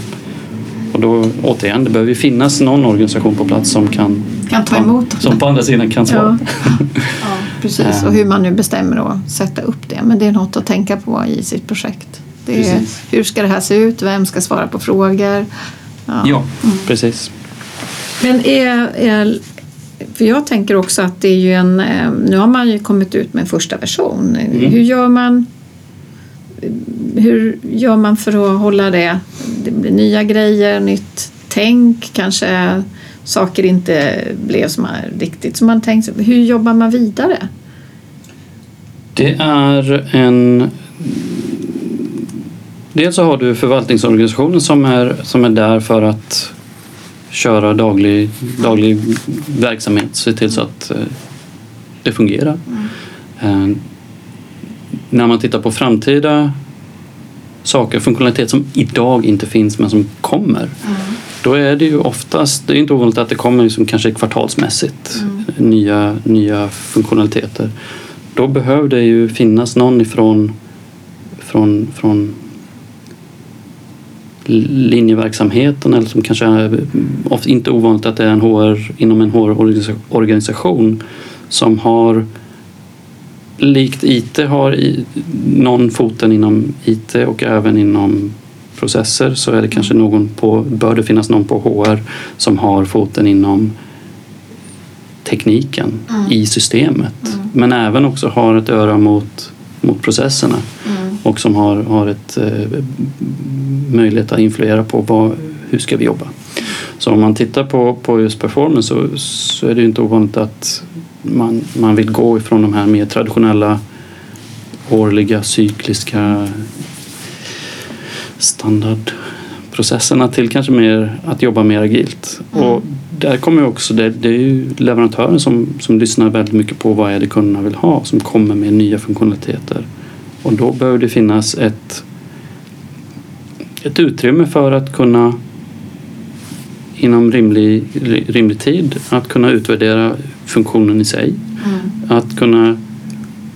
Och då återigen, det behöver ju finnas någon organisation på plats som kan Kan ta emot. som på andra sidan kan svara. Ja. [LAUGHS] ja, precis. Och hur man nu bestämmer att sätta upp det. Men det är något att tänka på i sitt projekt. Det är, Precis. hur ska det här se ut? Vem ska svara på frågor? Ja. Ja, precis. Men är, är, för jag tänker också att det är ju en, eh, nu har man ju kommit ut med en första version. Mm. Hur gör man hur gör man för att hålla det, det blir nya grejer, nytt tänk, kanske saker inte blev som man, riktigt som man tänkt sig. Hur jobbar man vidare? Det är en... Dels så har du förvaltningsorganisationen som är, som är där för att köra daglig, daglig verksamhet, se till så att eh, det fungerar. Eh, När man tittar på framtida saker, funktionalitet som idag inte finns men som kommer. Då är det ju oftast, det är inte ovanligt att det kommer liksom kanske kvartalsmässigt nya, nya funktionaliteter. Då behöver det ju finnas någon ifrån från, från linjeverksamheten eller som kanske är ofta inte ovanligt att det är en HR inom en HR-organisation som har likt IT har någon foten inom IT och även inom processer så är det kanske någon på, bör det finnas någon på HR som har foten inom tekniken Mm. i systemet. Mm. Men även också har ett öra mot, mot processerna Mm. och som har, har ett eh, möjlighet att influera på vad, hur ska vi jobba. Så om man tittar på, på just performance så, så är det ju inte ovanligt att man, man vill gå ifrån de här mer traditionella årliga cykliska standardprocesserna till kanske mer att jobba mer agilt. Mm. Och där kommer också, det, det är ju leverantören som, som lyssnar väldigt mycket på vad är det kunderna vill ha som kommer med nya funktionaliteter. Och då behöver det finnas ett, ett utrymme för att kunna inom rimlig, rimlig tid att kunna utvärdera funktionen i sig. Mm. Att kunna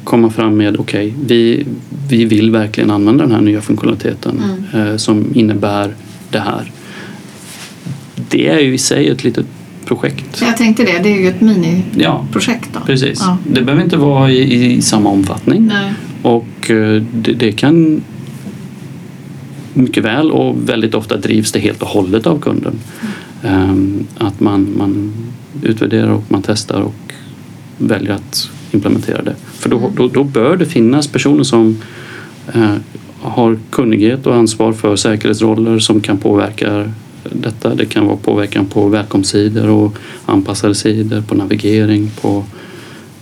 komma fram med okej, vi, vi vill verkligen använda den här nya funktionaliteten eh, som innebär det här. Det är ju i sig ett litet projekt. Jag tänkte det, det är ju ett Ja, miniprojekt då. precis. Ja. Det behöver inte vara i, i samma omfattning. Nej. Och eh, det, det kan mycket väl och väldigt ofta drivs det helt och hållet av kunden. Ehm, Att man, man utvärderar och man testar och väljer att implementera det. För då, då, då bör det finnas personer som eh, har kunnighet och ansvar för säkerhetsroller som kan påverka detta. Det kan vara påverkan på välkomstsidor och anpassade sidor, på navigering, på,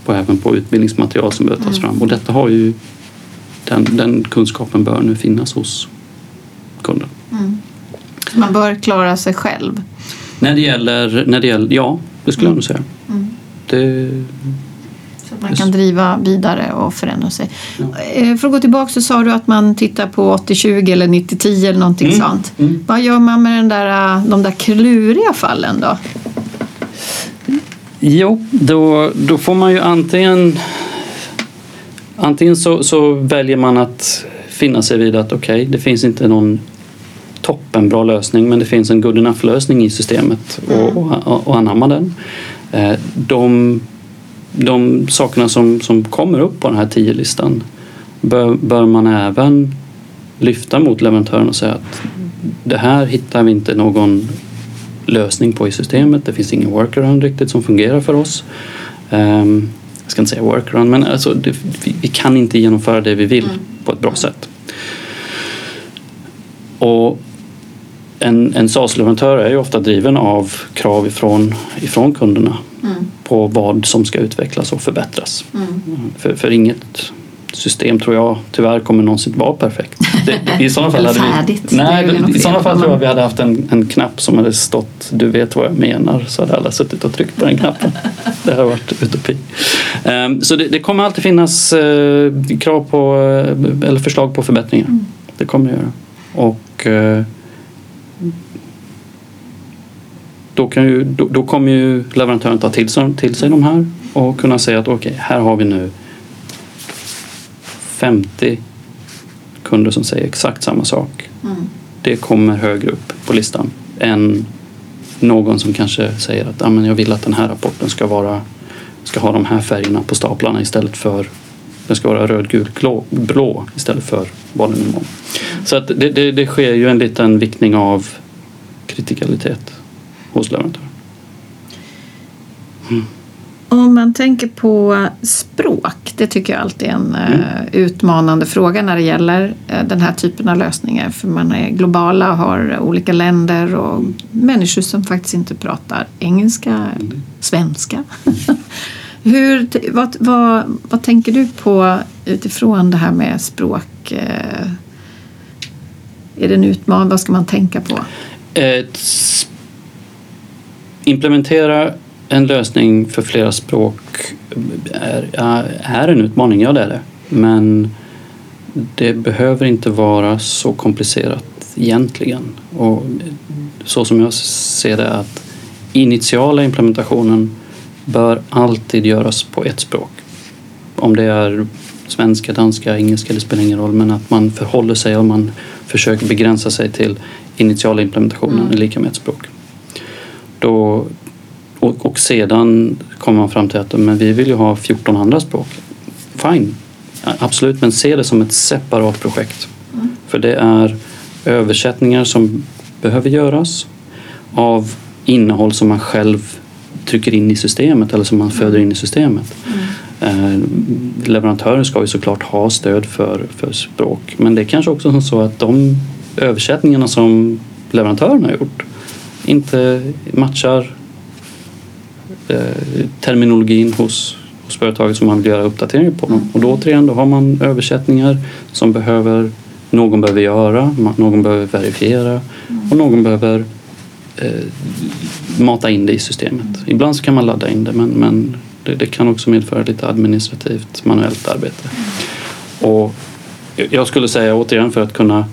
på även på utbildningsmaterial som behöver tas fram. Och detta har ju den, den kunskapen bör nu finnas hos kunden. Man bör klara sig själv. När det gäller, när det gäller ja, det skulle jag nog säga. Det, Så att man kan driva vidare och förändra sig. Eh, För att gå tillbaka så sa du att man tittar på 80-20 eller 90-10 eller någonting Mm, sånt. mm. Vad gör man med den där, de där kluriga fallen då? Jo, då, då får man ju antingen Antingen så, så väljer man att finna sig vid att okej, det finns inte någon toppenbra lösning men det finns en good enough lösning i systemet och, och, och anamma den. Eh, De, de sakerna som, som kommer upp på den här 10-listan bör, bör man även lyfta mot leverantören och säga att det här hittar vi inte någon lösning på i systemet. Det finns ingen workaround riktigt som fungerar för oss. Ehm, jag ska inte säga workaround, men alltså det, vi, vi kan inte genomföra det vi vill på ett bra sätt. Och en, en SaaS-leverantör är ju ofta driven av krav ifrån, ifrån kunderna på vad som ska utvecklas och förbättras. För, för inget system tror jag tyvärr kommer någonsin vara perfekt. Det, I sådana fall hade vi, färdigt. Nej, i sådana fall tror jag vi hade haft en, en knapp som hade stått Du vet vad jag menar så hade alla suttit och tryckt på den knappen. Det hade varit utopi. Ehm, Så det, det kommer alltid finnas eh, krav på eh, eller förslag på förbättringar. Det kommer det göra. Och eh, då, kan ju, då, då kommer ju leverantören ta till sig, till sig de här och kunna säga att okej, här har vi nu 50 kunder som säger exakt samma sak. Det kommer högre upp på listan än någon som kanske säger att ah, men jag vill att den här rapporten ska, vara, ska ha de här färgerna på staplarna istället för den ska vara röd, gul, blå, blå istället för vad det nu var. Så att det, det, det sker ju en liten viktning av kritikalitet hos leverantören. Om man tänker på språk, det tycker jag alltid är en eh, utmanande fråga när det gäller eh, den här typen av lösningar. För man är globala och har olika länder och människor som faktiskt inte pratar engelska, svenska. [LAUGHS] Hur, vad, vad, vad tänker du på utifrån det här med språk? Eh, är det en utmaning? Vad ska man tänka på? Eh, Ett implementera en lösning för flera språk är, är en utmaning, ja det är det. Men det behöver inte vara så komplicerat egentligen. Och så som jag ser det att initiala implementationen bör alltid göras på ett språk. Om det är svenska, danska, engelska, det spelar ingen roll. Men att man förhåller sig och man försöker begränsa sig till initiala implementationen är lika med ett språk. Då, och, och sedan kommer man fram till att men vi vill ju ha 14 andra språk. Fine, absolut, men se det som ett separat projekt. För det är översättningar som behöver göras av innehåll som man själv trycker in i systemet eller som man föder in i systemet. Eh, leverantören ska ju såklart ha stöd för, för språk. Men det är kanske också så att de översättningarna som leverantören har gjort inte matchar eh, terminologin hos, hos företaget som man vill göra uppdateringar på. Och då återigen, då har man översättningar som behöver någon behöver göra, någon behöver verifiera och någon behöver eh, mata in det i systemet. Ibland så kan man ladda in det men, men det, det kan också medföra lite administrativt manuellt arbete. Och jag- skulle säga återigen för att kunna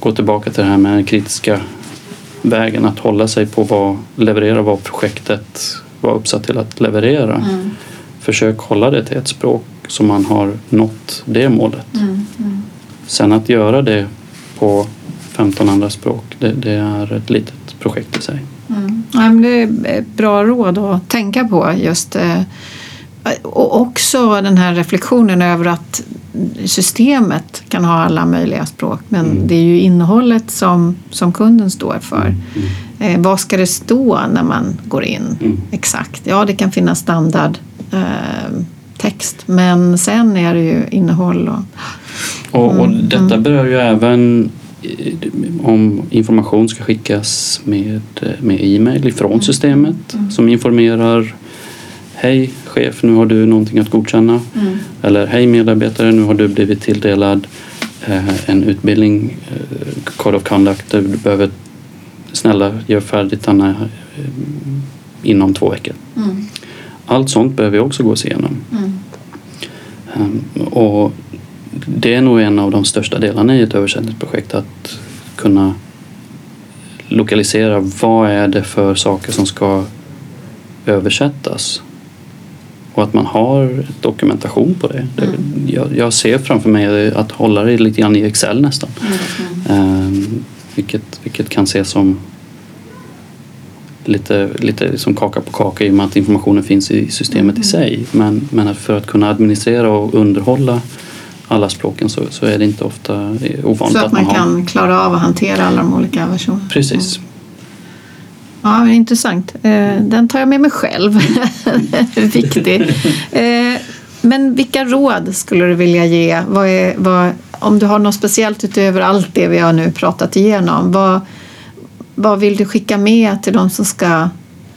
gå tillbaka till det här med den kritiska vägen att hålla sig på vad leverera vad projektet var uppsatt till att leverera. Försök hålla det till ett språk så man har nått det målet. Sen att göra det på 15 andra språk, det, det är ett litet projekt i sig. Ja, men det är bra råd att tänka på just eh, och också den här reflektionen över att systemet kan ha alla möjliga språk men det är ju innehållet som, som kunden står för. Eh, vad ska det stå när man går in? Mm. Exakt. Ja, det kan finnas standard eh, text men sen är det ju innehåll och Och, och Mm, detta mm. berör ju även om information ska skickas med, med e-mail ifrån Mm. systemet Mm. som informerar Hej chef, nu har du någonting att godkänna. Mm. Eller hej medarbetare, nu har du blivit tilldelad eh, en utbildning, eh, Code of Conduct, du behöver snälla gör färdigt denna eh, inom två veckor. Mm. Allt sånt behöver vi också gå igenom. Um, och det är nog en av de största delarna i ett översättningsprojekt att kunna lokalisera vad är det för saker som ska översättas och att man har dokumentation på det. det jag, jag ser framför mig att hålla det lite grann i Excel nästan. Mm. Um, vilket, vilket kan ses som lite, lite som kaka på kaka i och med att informationen finns i systemet i sig. Men, men för att kunna administrera och underhålla alla språken så, så är det inte ofta ovanligt Så att man har. kan klara av att hantera alla de olika versionerna. Precis. Ja, men intressant. Eh, Den tar jag med mig själv. [LAUGHS] Viktig. Eh, Men vilka råd skulle du vilja ge? Vad är, vad, om du har något speciellt utöver allt det vi har nu pratat igenom. Vad, vad vill du skicka med till de som ska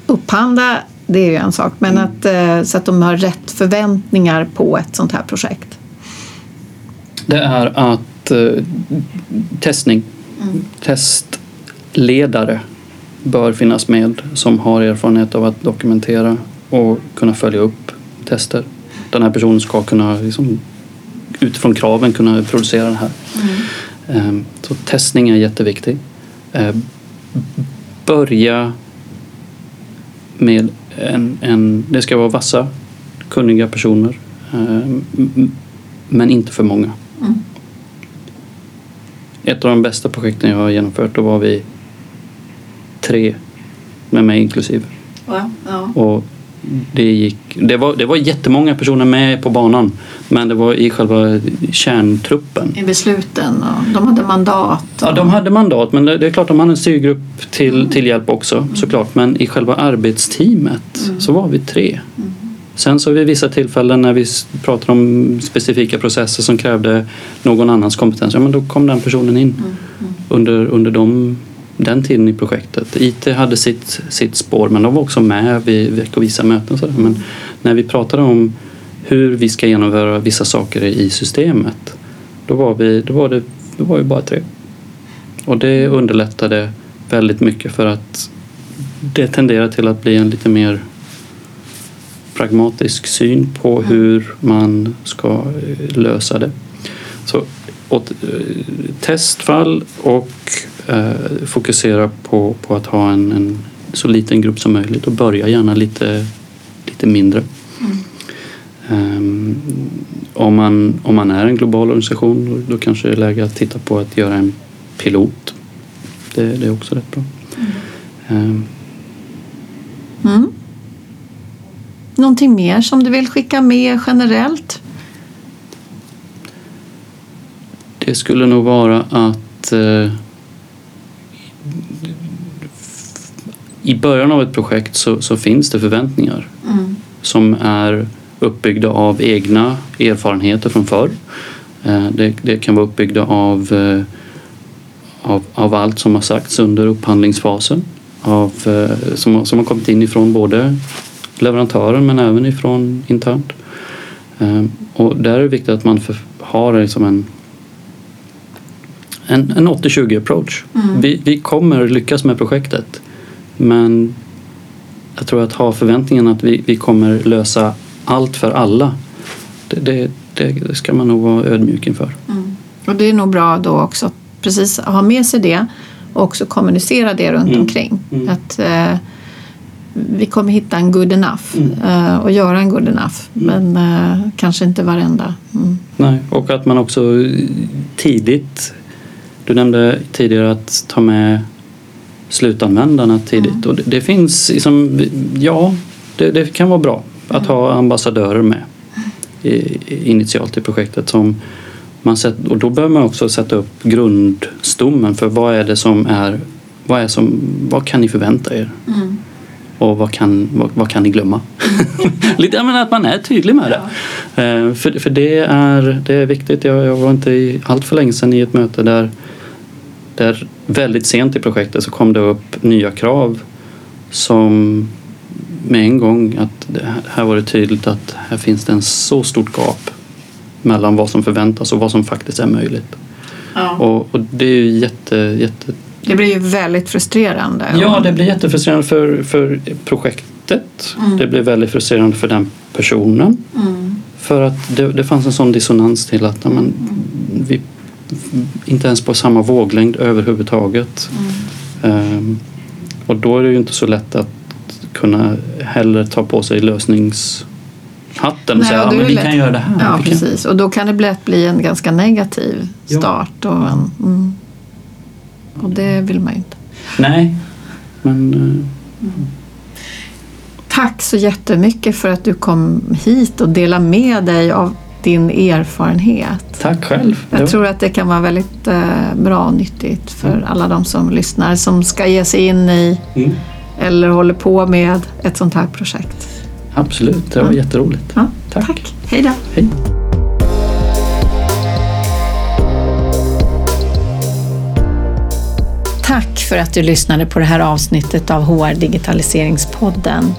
upphandla? Det är ju en sak. Men att, eh, så att de har rätt förväntningar på ett sånt här projekt. Det är att eh, testning, testledare bör finnas med som har erfarenhet av att dokumentera och kunna följa upp tester. Den här personen ska kunna liksom, utifrån kraven kunna producera det här. Eh, Så testning är jätteviktig. Eh, Börja med en, en, det ska vara vassa, kunniga personer. eh, m- m- Men inte för många. Mm. Ett av de bästa projekten jag har genomfört, då var vi tre med mig inklusive. Ja, ja. Och det, gick, det, var, det var jättemånga personer med på banan men det var i själva kärntruppen. I besluten och de hade mandat. Och, Ja, de hade mandat men det, det är klart de hade en styrgrupp till, till hjälp också såklart. Men i själva arbetsteamet så var vi tre. Sen så vid vissa tillfällen när vi pratade om specifika processer som krävde någon annans kompetens, ja men då kom den personen in under, under de, den tiden i projektet. IT hade sitt, sitt spår men de var också med vid veckovisa möten. sådär. Men när vi pratade om hur vi ska genomföra vissa saker i systemet då var vi, då var det, då var vi bara tre. Och det underlättade väldigt mycket för att det tenderar till att bli en lite mer pragmatisk syn på hur man ska eh, lösa det. Så åt, eh, testfall och eh, fokusera på, på att ha en, en så liten grupp som möjligt och börja gärna lite, lite mindre. Ehm, om, man, om man är en global organisation då, då kanske det är läge att titta på att göra en pilot. Det, det är också rätt bra. Ehm, Mm. Någonting mer som du vill skicka med generellt? Det skulle nog vara att eh, i början av ett projekt så, så finns det förväntningar som är uppbyggda av egna erfarenheter från förr. Eh, det, det kan vara uppbyggda av, eh, av, av allt som har sagts under upphandlingsfasen. Av, eh, som, har- som har kommit in ifrån både leverantören men även ifrån internt. Eh, och där är det viktigt att man har liksom en en, en 80-20 approach. Vi, vi kommer lyckas med projektet men jag tror att ha förväntningen att vi, vi kommer lösa allt för alla det, det, det, ska man nog vara ödmjuk inför. Och det är nog bra då också att precis ha med sig det och också kommunicera det runt Mm. omkring. Mm. Att eh, vi kommer hitta en good enough Mm. eh, och göra en good enough. Men eh, kanske inte varenda. Mm. Nej, och att man också tidigt, du nämnde tidigare att ta med slutanvändarna tidigt och det, det finns liksom, ja, det, det kan vara bra att ha ambassadörer med i, i- initialt i projektet som man sett, och då behöver man också sätta upp grundstommen för vad är det som är, vad, är som, vad kan ni förvänta er? Och vad kan, vad, vad kan ni glömma? [LAUGHS] Lite, jag menar, att man är tydlig med det. Eh, för, för det är, det är viktigt. Jag, jag var inte i, allt för länge sedan i ett möte där, där väldigt sent i projektet så kom det upp nya krav som med en gång att här var det tydligt att här finns det en så stort gap mellan vad som förväntas och vad som faktiskt är möjligt. Ja. Och, och det är ju jätte, jätte Det blir ju väldigt frustrerande. Ja, det blir jättefrustrerande för, för projektet. Mm. Det blir väldigt frustrerande för den personen. Mm. För att det, det fanns en sån dissonans till att ja, men, vi inte ens på samma våglängd överhuvudtaget. Mm. Ehm, och då är det ju inte så lätt att kunna heller ta på sig lösningshatten och Nej, säga ja, men vi lätt. kan göra det här. Ja, precis. Och då kan det lätt bli en ganska negativ Ja. start. Och, en, mm. Och det vill man ju inte. Nej, men eh, Tack så jättemycket för att du kom hit och delade med dig av din erfarenhet. tack själv. Jag tror att det kan vara väldigt eh, bra och nyttigt för Mm. alla de som lyssnar som ska ge sig in i Mm, eller håller på med ett sånt här projekt. absolut, det var Ja. jätteroligt. Ja, Tack. tack. Hej då. Hej. Tack för att du lyssnade på det här avsnittet av HR Digitaliseringspodden.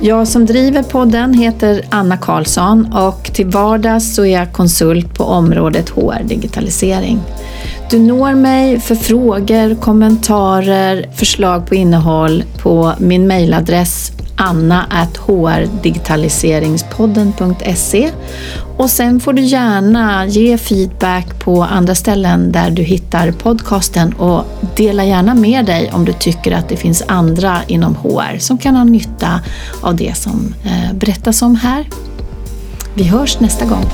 Jag som driver podden heter Anna Karlsson och till vardags så är jag konsult på området HR Digitalisering. Du når mig för frågor, kommentarer, förslag på innehåll på min mejladress anna.hrdigitaliseringspodden.se och sen får du gärna ge feedback på andra ställen där du hittar podcasten och dela gärna med dig om du tycker att det finns andra inom HR som kan ha nytta av det som eh, berättas om här. Vi hörs nästa gång.